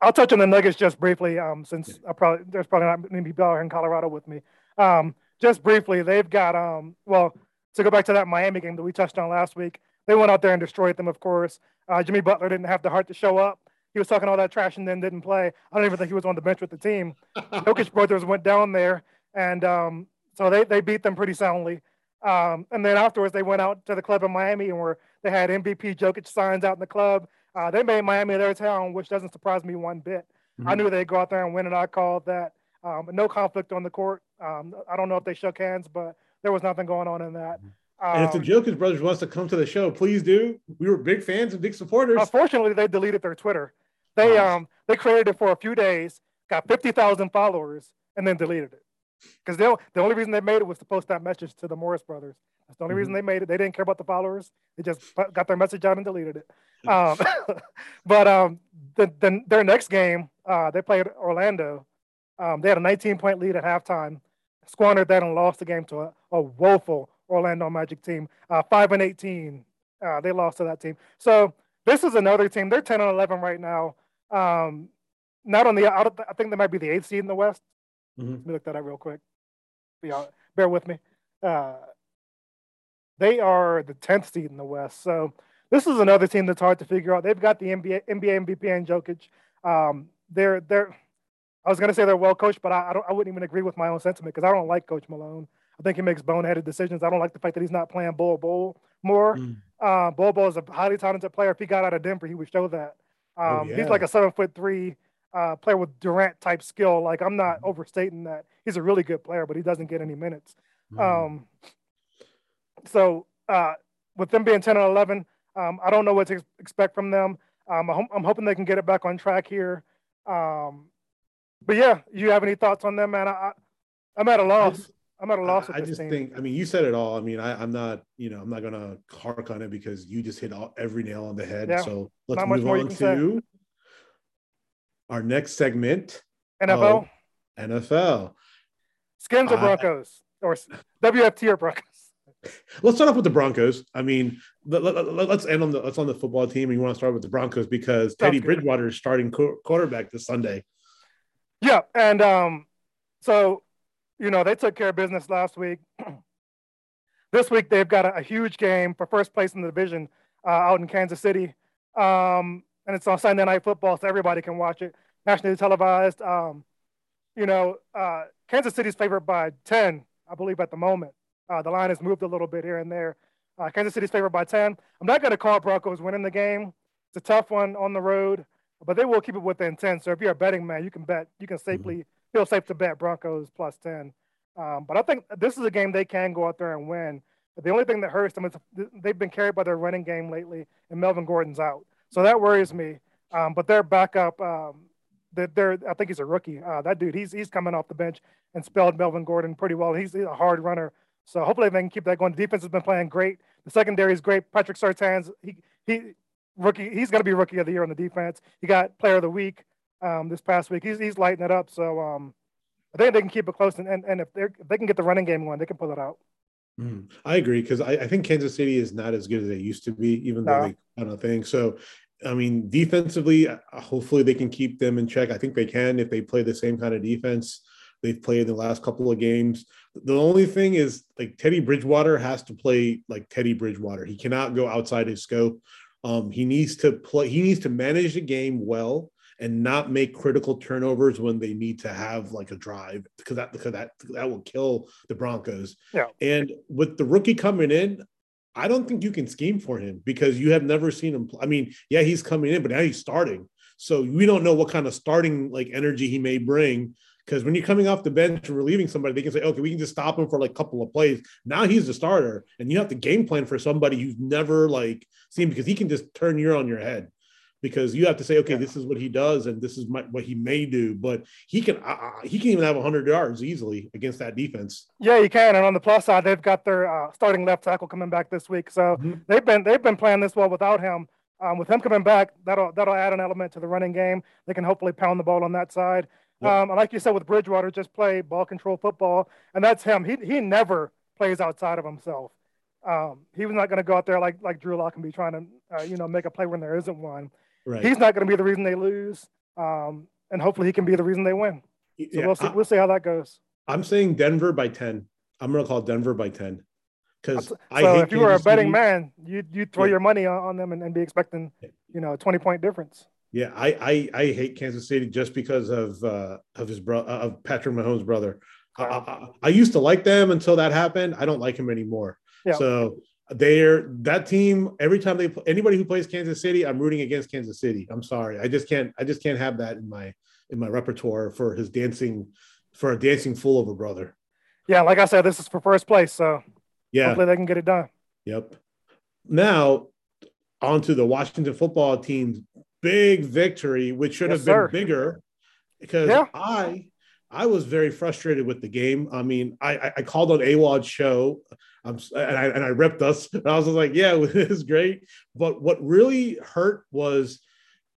I'll touch on the Nuggets just briefly, um, since I probably there's probably not many people here in Colorado with me. Um, just briefly, they've got um, well to go back to that Miami game that we touched on last week. They went out there and destroyed them. Of course, uh, Jimmy Butler didn't have the heart to show up. He was talking all that trash and then didn't play. I don't even think he was on the bench with the team. Jokic brothers went down there, and um, so they they beat them pretty soundly. Um, and then afterwards, they went out to the club in Miami and where they had MVP Jokic signs out in the club. Uh, they made Miami their town, which doesn't surprise me one bit. Mm-hmm. I knew they'd go out there and win, and I called that. Um, no conflict on the court. Um, I don't know if they shook hands, but there was nothing going on in that. Um, and if the um, Jokic brothers wants to come to the show, please do. We were big fans and big supporters. Unfortunately, they deleted their Twitter. They um they created it for a few days, got fifty thousand followers, and then deleted it. Because the only reason they made it was to post that message to the Morris brothers. That's the only mm-hmm. reason they made it. They didn't care about the followers. They just got their message out and deleted it. Um, but um, the, the, their next game, uh, they played Orlando. Um, they had a 19 point lead at halftime, squandered that and lost the game to a, a woeful Orlando Magic team. Uh, five and 18, uh, they lost to that team. So this is another team. They're 10 and 11 right now. Um, not on the, I think they might be the eighth seed in the West. Mm-hmm. Let me look that up real quick. Yeah, bear with me. Uh, they are the 10th seed in the West. So this is another team that's hard to figure out. They've got the NBA, NBA MVP and Jokic. Um, they're they're. I was gonna say they're well coached, but I, I don't. I wouldn't even agree with my own sentiment because I don't like Coach Malone. I think he makes boneheaded decisions. I don't like the fact that he's not playing Bol Bol more. Mm. Uh, Bol Bol is a highly talented player. If he got out of Denver, he would show that. Oh, um, oh, yeah. He's like a seven foot three uh, player with Durant type skill. Like I'm not mm-hmm. overstating that. He's a really good player, but he doesn't get any minutes. Mm. Um, so uh, with them being 10 and 11, um, I don't know what to expect from them. Um, I'm, hoping they can get it back on track here. Um, but yeah, you have any thoughts on them, man? I, am at a loss. I'm at a loss. I, I just team. think. I mean, you said it all. I mean, I, am not. You know, I'm not gonna hark on it because you just hit all, every nail on the head. Yeah, so let's move on to say. our next segment. NFL. NFL. Skins or Broncos or WFT or Broncos. Let's start off with the Broncos. I mean, let, us let, end on the let's on the football team. And you want to start with the Broncos because Teddy Bridgewater is starting quarterback this Sunday. Yeah, and um, so you know they took care of business last week. this week they've got a, a, huge game for first place in the division uh, out in Kansas City, um, and it's on Sunday Night Football, so everybody can watch it, nationally televised. Um, you know, uh, Kansas City's favored by ten, I believe, at the moment. Uh, the line has moved a little bit here and there. Uh, Kansas City's favored by 10. I'm not going to call Broncos winning the game. It's a tough one on the road, but they will keep it within 10. So if you're a betting man, you can bet, you can safely mm-hmm. feel safe to bet Broncos plus 10. Um, but I think this is a game they can go out there and win. But the only thing that hurts them is they've been carried by their running game lately, and Melvin Gordon's out. So that worries me. Um, but their backup, um, they're, I think he's a rookie. Uh, that dude, he's he's coming off the bench and spelled Melvin Gordon pretty well. He's, he's a hard runner. So hopefully they can keep that going. The defense has been playing great. The secondary is great. Patrick Surtain's he he rookie. He's going to be rookie of the year on the defense. He got player of the week um, this past week. He's he's lighting it up. So um, I think they can keep it close. And and, and if, if they can get the running game going, they can pull it out. Mm, I agree because I, I, think Kansas City is not as good as they used to be, even though no. they kind of think so. I mean, defensively, uh, hopefully they can keep them in check. I think they can if they play the same kind of defense they've played in the last couple of games. The only thing is like Teddy Bridgewater has to play like Teddy Bridgewater. He cannot go outside his scope. Um, he needs to play. He needs to manage the game well and not make critical turnovers when they need to have like a drive because that because that that will kill the Broncos. Yeah. And with the rookie coming in, I don't think you can scheme for him because you have never seen him. I mean, yeah, he's coming in, but now he's starting. So we don't know what kind of starting like energy he may bring. Because when you're coming off the bench and relieving somebody, they can say, okay, we can just stop him for like a couple of plays. Now he's the starter, and you have to game plan for somebody who's never like seen because he can just turn you on your head. Because you have to say, okay, yeah. this is what he does, and this is my, what he may do. But he can, uh, he can even have 100 yards easily against that defense. Yeah, you can. And on the plus side, they've got their uh, starting left tackle coming back this week, so mm-hmm. they've been they've been playing this well without him. Um, with him coming back, that'll that'll add an element to the running game. They can hopefully pound the ball on that side. Um, like you said with Bridgewater, just play ball control football, and that's him. He he never plays outside of himself. Um, he was not going to go out there like like Drew Lock and be trying to uh, you know make a play when there isn't one. Right. He's not going to be the reason they lose, um, and hopefully he can be the reason they win. So yeah, we'll see. I, we'll see how that goes. I'm saying Denver by ten. I'm going to call Denver by ten because so if you were a betting man, you you throw yeah. your money on, on them and, and, be expecting you know a 20 point difference. Yeah, I I, I hate Kansas City just because of uh, of his brother of Patrick Mahomes' brother. I, I, I, used to like them until that happened. I don't like him anymore. Yeah. So they're that team. Every time they anybody who plays Kansas City, I'm rooting against Kansas City. I'm sorry, I just can't. I just can't have that in my in my repertoire for his dancing for a dancing fool of a brother. Yeah, like I said, this is for first place, so yeah, hopefully they can get it done. Yep. Now onto the Washington football team's big victory, which should yes, have been sir. bigger because yeah. I I was very frustrated with the game. I mean, I I called on Awad's show, um, and I and I ripped us. And I was like, yeah, it was great. But what really hurt was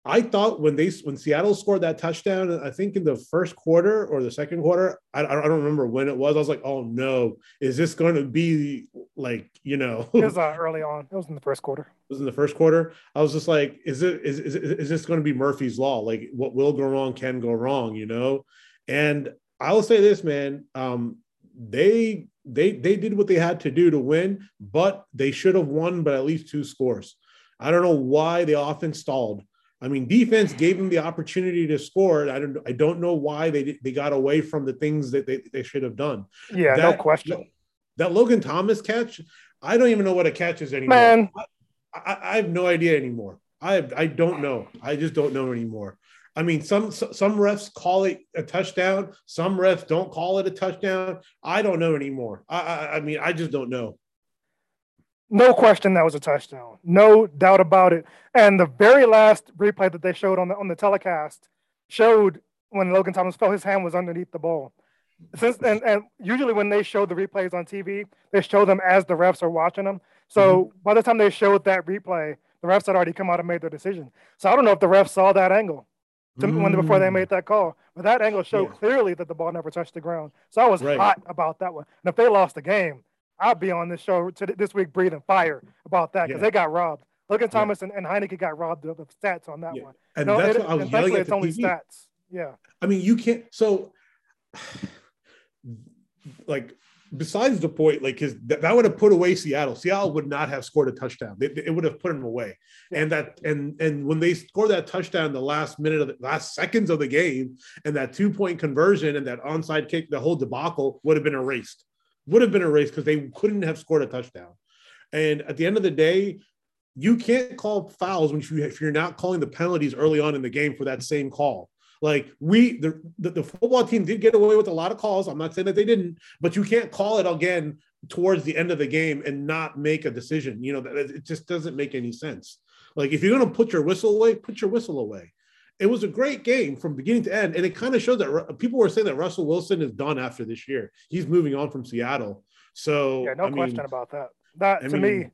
I thought when they when Seattle scored that touchdown, I think in the first quarter or the second quarter, I, I don't remember when it was. I was like, oh no, is this going to be like you know? It was uh, early on. It was in the first quarter. It was in the first quarter. I was just like, is it is is, is this going to be Murphy's law? Like what will go wrong can go wrong, you know? And I will say this, man. Um, they they they did what they had to do to win, but they should have won by at least two scores. I don't know why the offense stalled. I mean, defense gave them the opportunity to score. I don't I don't know why they they got away from the things that they, they should have done. Yeah, that, no question. That Logan Thomas catch, I don't even know what a catch is anymore. Man, I, I have no idea anymore. I I don't know. I just don't know anymore. I mean, some some refs call it a touchdown. Some refs don't call it a touchdown. I don't know anymore. I, I, I mean, I just don't know. No question that was a touchdown. No doubt about it. And the very last replay that they showed on the on the telecast showed when Logan Thomas fell, his hand was underneath the ball. Since and, and usually when they show the replays on TV, they show them as the refs are watching them. So mm-hmm. by the time they showed that replay, the refs had already come out and made their decision. So I don't know if the refs saw that angle to, mm. when before they made that call, but that angle showed yeah. clearly that the ball never touched the ground. So I was right. hot about that one. And if they lost the game, I'll be on this show to, this week breathing fire about that because yeah. they got robbed. Logan Thomas yeah. and, and Heinicke got robbed of stats on that yeah. one. And no, that's it, what I was yelling at it's only TV. stats. Yeah. I mean, you can't. So, like, besides the point, like, because th- that would have put away Seattle. Seattle would not have scored a touchdown. It, it would have put them away. Yeah. And that, and and when they scored that touchdown, the last minute of the last seconds of the game, and that two point conversion and that onside kick, the whole debacle would have been erased would have been erased because they couldn't have scored a touchdown. And at the end of the day, you can't call fouls when you, if you're not calling the penalties early on in the game for that same call. Like we, the, the, the football team did get away with a lot of calls. I'm not saying that they didn't, but you can't call it again towards the end of the game and not make a decision. You know, it just doesn't make any sense. Like if you're going to put your whistle away, put your whistle away it was a great game from beginning to end. And it kind of showed that people were saying that Russell Wilson is done after this year. He's moving on from Seattle. So, yeah, no I question mean, about that. That I to mean, me,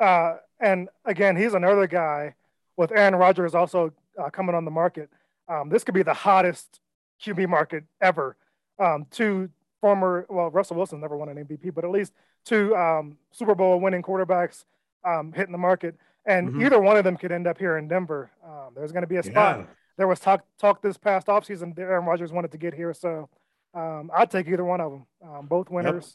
uh, and again, he's another guy with Aaron Rodgers also uh, coming on the market. Um, this could be the hottest QB market ever. Um, two former, well, Russell Wilson never won an MVP, but at least two um, Super Bowl winning quarterbacks um, hitting the market. And mm-hmm. either one of them could end up here in Denver. Um, there's going to be a spot. Yeah there was talk talk this past offseason Aaron Rodgers wanted to get here. So um, I'd take either one of them. Um, both winners.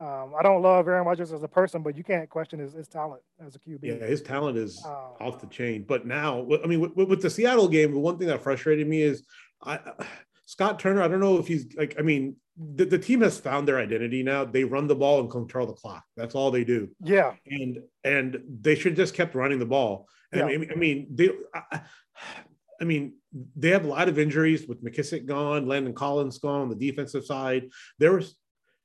Yep. Um, I don't love Aaron Rodgers as a person, but you can't question his, his talent as a QB. Yeah, his talent is um, off the chain. But now, I mean, with, with, the Seattle game, the one thing that frustrated me is I, Scott Turner. I don't know if he's like. I mean, the, the team has found their identity now. They run the ball and control the clock. That's all they do. Yeah, and and they should just kept running the ball. And yeah. I mean, I mean, they. I, I mean, they have a lot of injuries with McKissic gone, Landon Collins gone on the defensive side. There was.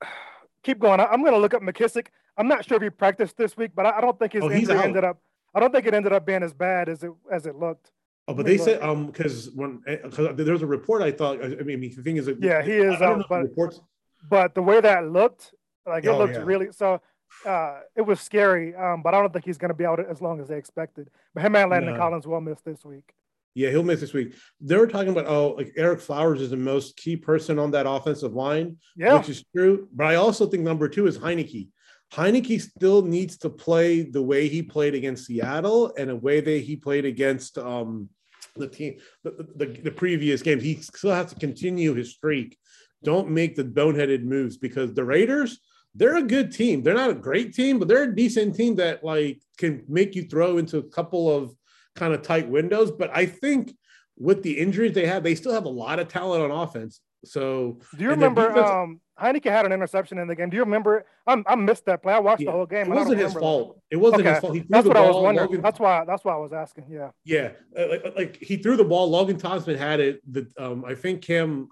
Keep going. I'm going to look up McKissic. I'm not sure if he practiced this week, but I don't think his oh, injury ended up. I don't think it ended up being as bad as it as it looked. Oh, but they said um because when cause there was a report I thought I mean the thing is yeah he is um, but, reports. but the way that looked like it oh, looked yeah. really so uh, it was scary um but I don't think he's going to be out as long as they expected but him and Landon Collins will miss this week. Yeah, he'll miss this week. They were talking about oh, like Ereck Flowers is the most key person on that offensive line, yeah. which is true. But I also think number two is Heinicke. Heinicke still needs to play the way he played against Seattle and a way that he played against um, the team, the, the, the previous games. He still has to continue his streak. Don't make the boneheaded moves because the Raiders, they're a good team. They're not a great team, but they're a decent team that like can make you throw into a couple of kind of tight windows. But I think with the injuries they have, they still have a lot of talent on offense. So do you remember defense, um Heinicke had an interception in the game? Do you remember? I, I missed that play. I watched yeah, the whole game. It wasn't his fault. That. It wasn't okay. his fault. that's what I was wondering. Logan, that's why. That's why I was asking. Yeah. Yeah, uh, like, like, he threw the ball. Logan Thompson had it. The um, I think Cam.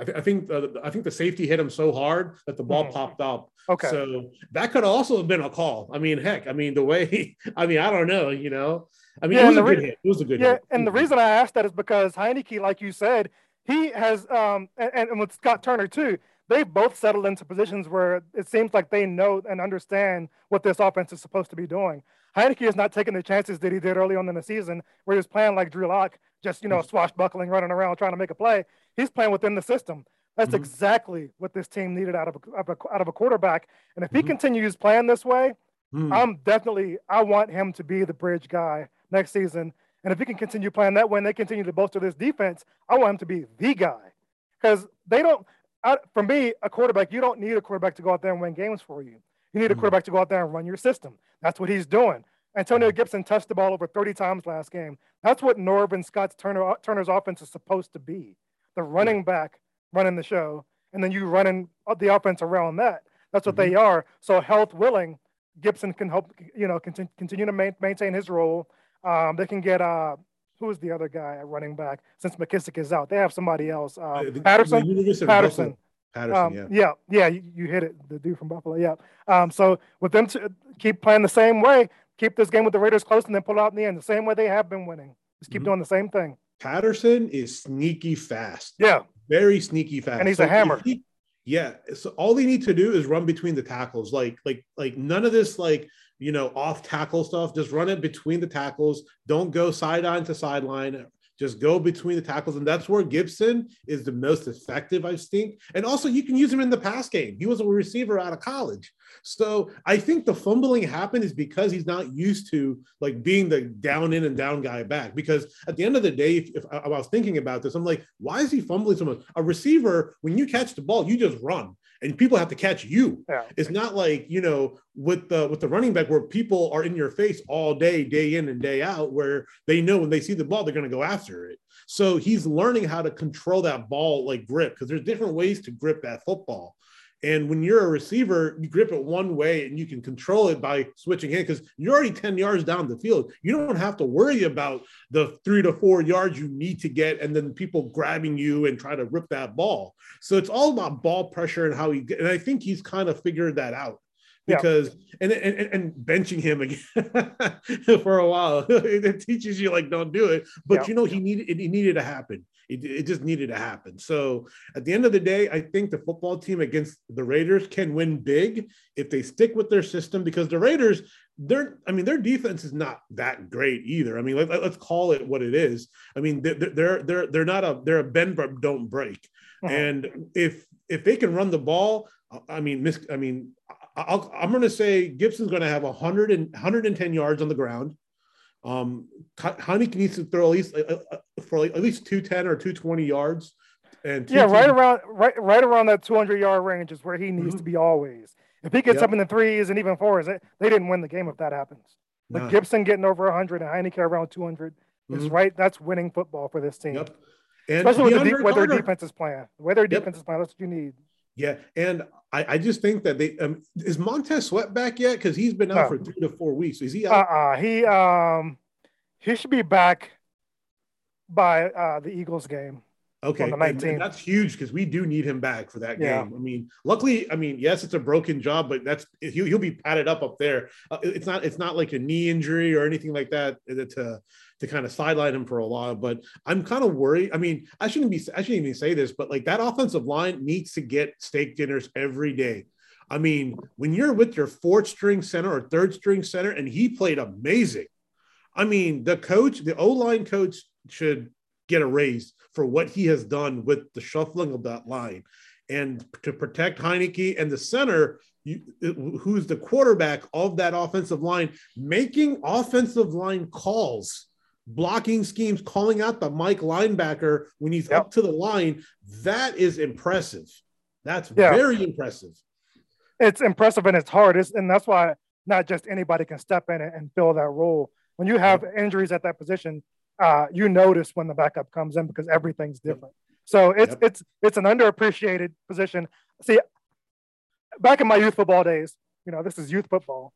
I, th- I think uh, I think the safety hit him so hard that the ball mm-hmm. popped up. Okay. So that could also have been a call. I mean, heck, I mean the way. He, I mean, I don't know. You know, I mean, yeah, it was a re- good hit. It was a good yeah, hit. and the reason I asked that is because Heinicke, like you said, he has, um, and, and with Scott Turner too, they've both settled into positions where it seems like they know and understand what this offense is supposed to be doing. Heinicke has not taken the chances that he did early on in the season, where he was playing like Drew Lock, just you know swashbuckling, running around trying to make a play. He's playing within the system. That's mm-hmm. exactly what this team needed out of a, out of a quarterback. And if mm-hmm. he continues playing this way, mm-hmm. I'm definitely I want him to be the bridge guy next season. And if he can continue playing that way and they continue to bolster this defense, I want him to be the guy. Because they don't, I, for me, a quarterback, you don't need a quarterback to go out there and win games for you. You need a mm-hmm. quarterback to go out there and run your system. That's what he's doing. Antonio mm-hmm. Gibson touched the ball over 30 times last game. That's what Norv and Scott's Turner, Turner's offense is supposed to be. The running back running the show, and then you running the offense around that. That's what mm-hmm. they are. So health willing, Gibson can help, you know, continue, continue to maintain his role um, they can get uh, who is the other guy at running back since McKissic is out? They have somebody else. Uh, Patterson. Patterson. Patterson. Um, yeah. yeah, yeah, you, you, hit it. The dude from Buffalo. Yeah. Um, so with them to keep playing the same way, keep this game with the Raiders close, and then pull out in the end the same way they have been winning. Just keep mm-hmm. doing the same thing. Patterson is sneaky fast. Yeah. Very sneaky fast. And he's so a hammer. He, yeah. So all they need to do is run between the tackles. Like, like, like none of this like you know, off tackle stuff. Just run it between the tackles. Don't go sideline to sideline. Just go between the tackles. And that's where Gibson is the most effective, I think. And also, you can use him in the pass game. He was a receiver out of college. So I think the fumbling happened is because he's not used to like being the down in and down guy back. Because at the end of the day, if, if I, I was thinking about this, I'm like, why is he fumbling so much? A receiver, when you catch the ball, you just run and people have to catch you. Yeah. It's not like you know with the with the running back where people are in your face all day, day in and day out, where they know when they see the ball they're going to go after it. So he's learning how to control that ball like grip because there's different ways to grip that football. And when you're a receiver, you grip it one way and you can control it by switching hands because you're already 10 yards down the field. You don't have to worry about the three to four yards you need to get and then people grabbing you and try to rip that ball. So it's all about ball pressure and how he, and I think he's kind of figured that out because yeah. and, and and benching him again for a while it teaches you like don't do it but yeah. you know he needed it, it needed to happen it, it just needed to happen. So at the end of the day, I think the football team against the Raiders can win big if they stick with their system because the Raiders, they're, I mean, their defense is not that great either. I mean, let, us call it what it is. I mean, they're, they're, they're, they're not a, they're a bend but don't break. Uh-huh. And if, if they can run the ball, I mean, miss, I mean, i am going to say Gibson's going to have 100 and 110 yards on the ground. Um, Heinicke needs to throw at least uh, uh, for at least 210 or 220 yards. And yeah, right around right right around that 200 yard range is where he needs mm-hmm. to be always. If he gets yep. up in the threes and even fours, they didn't win the game if that happens. But nah. Gibson getting over 100 and Heinicke around 200 mm-hmm. is right. That's winning football for this team. Yep. And Especially with the deep, their defense is playing. Way their defense yep. is playing, that's what you need. Yeah, and I, I just think that they um, is Montez Sweat back yet? Because he's been out no. for three to four weeks. Is he out? Uh-uh. He um he should be back by uh, the Eagles game. Okay, and- and that's huge because we do need him back for that Yeah. game. I mean, luckily, I mean, yes, it's a broken job, but that's he'll, he'll be padded up up there. Uh, it's not it's not like a knee injury or anything like that uh, to to kind of sideline him for a while. But I'm kind of worried. I mean, I shouldn't be I shouldn't even say this, but like that offensive line needs to get steak dinners every day. I mean, when you're with your fourth string center or third string center, and he played amazing. I mean, the coach, the O line coach should get a raise for what he has done with the shuffling of that line and to protect Heinicke and the center, you, who's the quarterback of that offensive line, making offensive line calls, blocking schemes, calling out the Mike linebacker when he's Yep. up to the line. That is impressive. That's Yeah. very impressive. It's impressive and it's hard. It's, and that's why not just anybody can step in and fill that role. When you have injuries at that position, uh, you notice when the backup comes in because everything's different. So it's Yep. it's it's an underappreciated position. See, back in my youth football days, you know, this is youth football.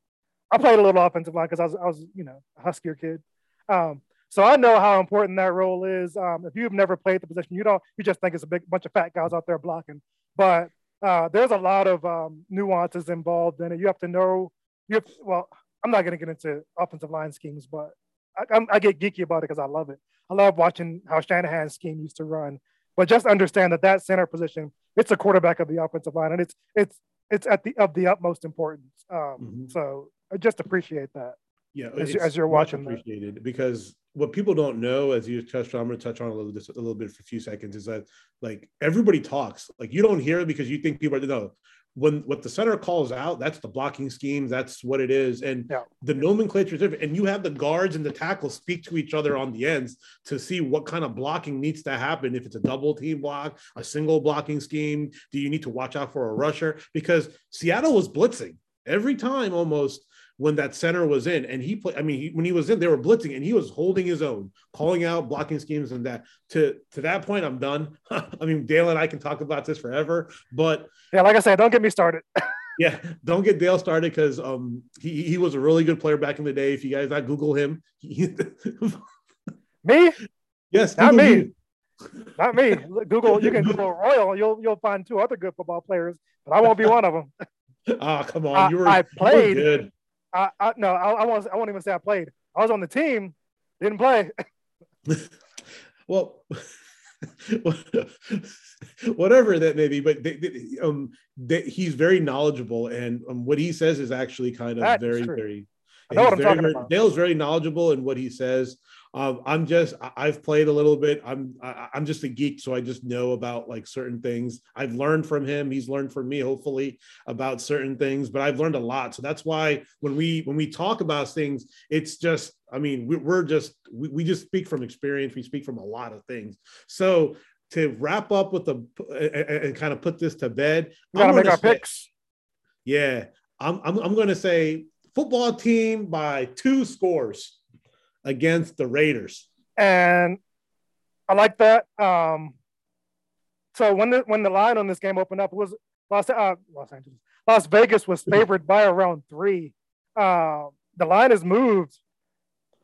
I played a little offensive line because I was I was you know a huskier kid. Um, so I know how important that role is. Um, if you've never played the position, you don't you just think it's a big bunch of fat guys out there blocking. But uh, there's a lot of um, nuances involved in it. You have to know. You have, well, I'm not going to get into offensive line schemes, but I, I'm, I get geeky about it because I love it. I love watching how Shanahan's scheme used to run. But just understand that that center position, it's a quarterback of the offensive line, and it's it's it's at the of the utmost importance. Um, Mhm. So I just appreciate that. Yeah, As as you're watching that. appreciated because what people don't know, as you touched on, I'm going to touch on a little just a little bit for a few seconds, is that like everybody talks, like you don't hear it because you think people are no. When what the center calls out, that's the blocking scheme. That's what it is, and Yeah. the nomenclature is different. And you have the guards and the tackles speak to each other on the ends to see what kind of blocking needs to happen. If it's a double team block, a single blocking scheme, do you need to watch out for a rusher? Because Seattle was blitzing every time almost when that center was in and he played i mean he, when he was in they were blitzing and he was holding his own calling out blocking schemes and that to to that point i'm done i mean dale and i can talk about this forever but Yeah, like I said, don't get me started. yeah don't get dale started because um he, he was a really good player back in the day if you guys not google him he, me, yes Not Google me. you. not me. Google, you can Google Royal. You'll you'll find two other good football players, but I won't be one of them. ah come on you were, I you played. good I, I no, I, I won't. I won't even say I played. I was on the team, didn't play. well whatever that may be but they, they, um they, he's very knowledgeable and um, what he says is actually kind of very true. very I know what I'm very, talking very- about. Dale's very knowledgeable in what he says. Um, I'm just I've played a little bit. I'm I, I'm just a geek, so I just know about like certain things. I've learned from him. He's learned from me, hopefully, about certain things. But I've learned a lot, so that's why when we when we talk about things, it's just I mean we, we're just we, we just speak from experience. We speak from a lot of things. So to wrap up with the and, and kind of put this to bed, We gotta make our say- picks. yeah, I'm I'm, I'm going to say football team by two scores against the Raiders. and I like that. Um, so when the when the line on this game opened up, was Los uh, Los Angeles, Las Vegas was favored by around three. Uh, the line has moved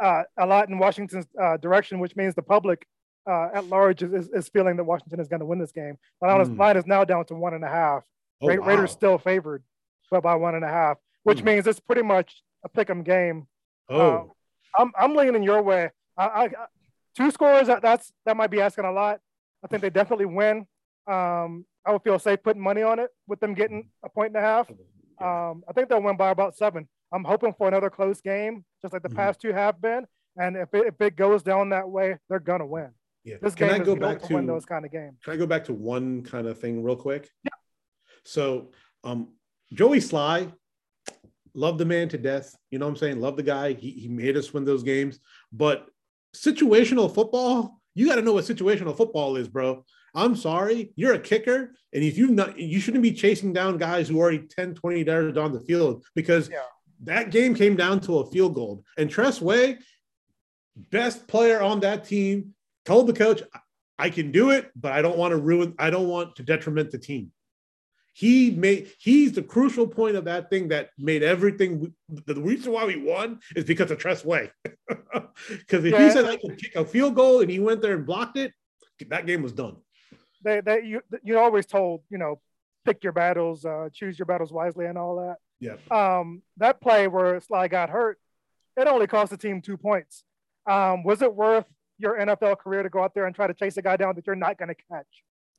uh, a lot in Washington's uh, direction, which means the public uh, at large is, is, feeling that Washington is going to win this game. The line, Mm. line is now down to one and a half. Oh, Ra- wow. Raiders still favored, but by one and a half, which Hmm. means it's pretty much a pick 'em game. Oh, I'm I'm leaning your way. I, I two scores that that's that might be asking a lot. I think they definitely win. Um, I would feel safe putting money on it with them getting a point and a half. Um, I think they'll win by about seven. I'm hoping for another close game, just like the Mhm. past two have been. And if it, if it goes down that way, they're gonna win. yeah. This Can game I is go back to win those kind of games. Can I go back to one kind of thing real quick? Yeah. So, um, Joey Slye, love the man to death. You know what I'm saying? Love the guy. He, he made us win those games. But situational football, you got to know what situational football is, bro. I'm sorry. You're a kicker. And if you not, you shouldn't be chasing down guys who are already 10, 20 yards on the field because Yeah. that game came down to a field goal. And Tress Way, best player on that team, told the coach, I can do it, but I don't want to ruin, I don't want to detriment the team. He made he's the crucial point of that thing that made everything the reason why we won is because of Tress Way. Because if Yeah. he said I could kick a field goal and he went there and blocked it, that game was done. They, they, you, you're always told, you know, pick your battles, uh, choose your battles wisely, and all that. Yeah. Um, that play where Slye got hurt, it only cost the team two points. Um, was it worth your NFL career to go out there and try to chase a guy down that you're not going to catch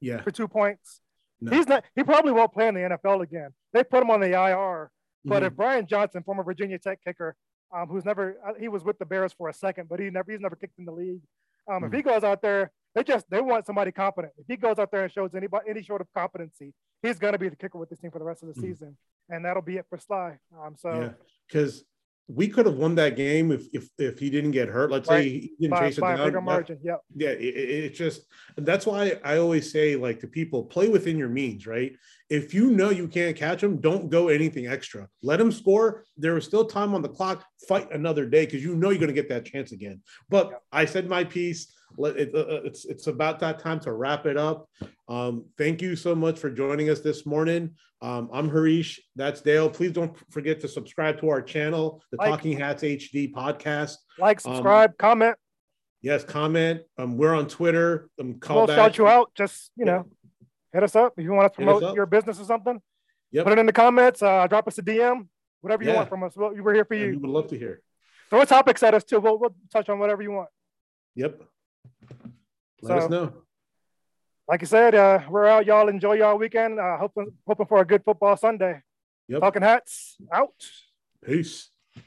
Yeah. for two points? No. He's not. He probably won't play in the NFL again. They put him on the IR. But Mhm. if Brian Johnson, former Virginia Tech kicker, um, who's never uh, he was with the Bears for a second, but he never he's never kicked in the league. Um, If he goes out there, they just they want somebody competent. If he goes out there and shows anybody any sort of competency, he's going to be the kicker with this team for the rest of the Mhm. season, and that'll be it for Slye. Um, so yeah, because we could have won that game if if if he didn't get hurt. Let's Right. say he didn't by, chase it by a down. bigger that- margin, yeah. yeah, it, it, it just that's why I always say like to people, play within your means, right? If you know you can't catch them, don't go anything extra. Let them score. There is still time on the clock. Fight another day because you know you're going to get that chance again. But. I said my piece. Uh, uh, it's it's about that time to wrap it up. Um, thank you so much for joining us this morning. Um, I'm Harish. That's Dale. Please don't forget to subscribe to our channel, the Like. Talking Hats HD podcast. Like, Um, subscribe, comment. Yes, comment. Um, we're on Twitter. Um, call We'll back. shout you out. Just you know, hit us up if you want to promote your business or something. Yep. Put it in the comments. Uh, drop us a DM. Whatever you Yeah. want from us. We're here for And you. we would love to hear. Throw topics at us too. We'll, we'll touch on whatever you want. Yep. Let us know. Like I said, uh, we're out. Y'all enjoy y'all weekend. Uh, hoping hoping for a good football Sunday. Yep. Talking hats out. Peace.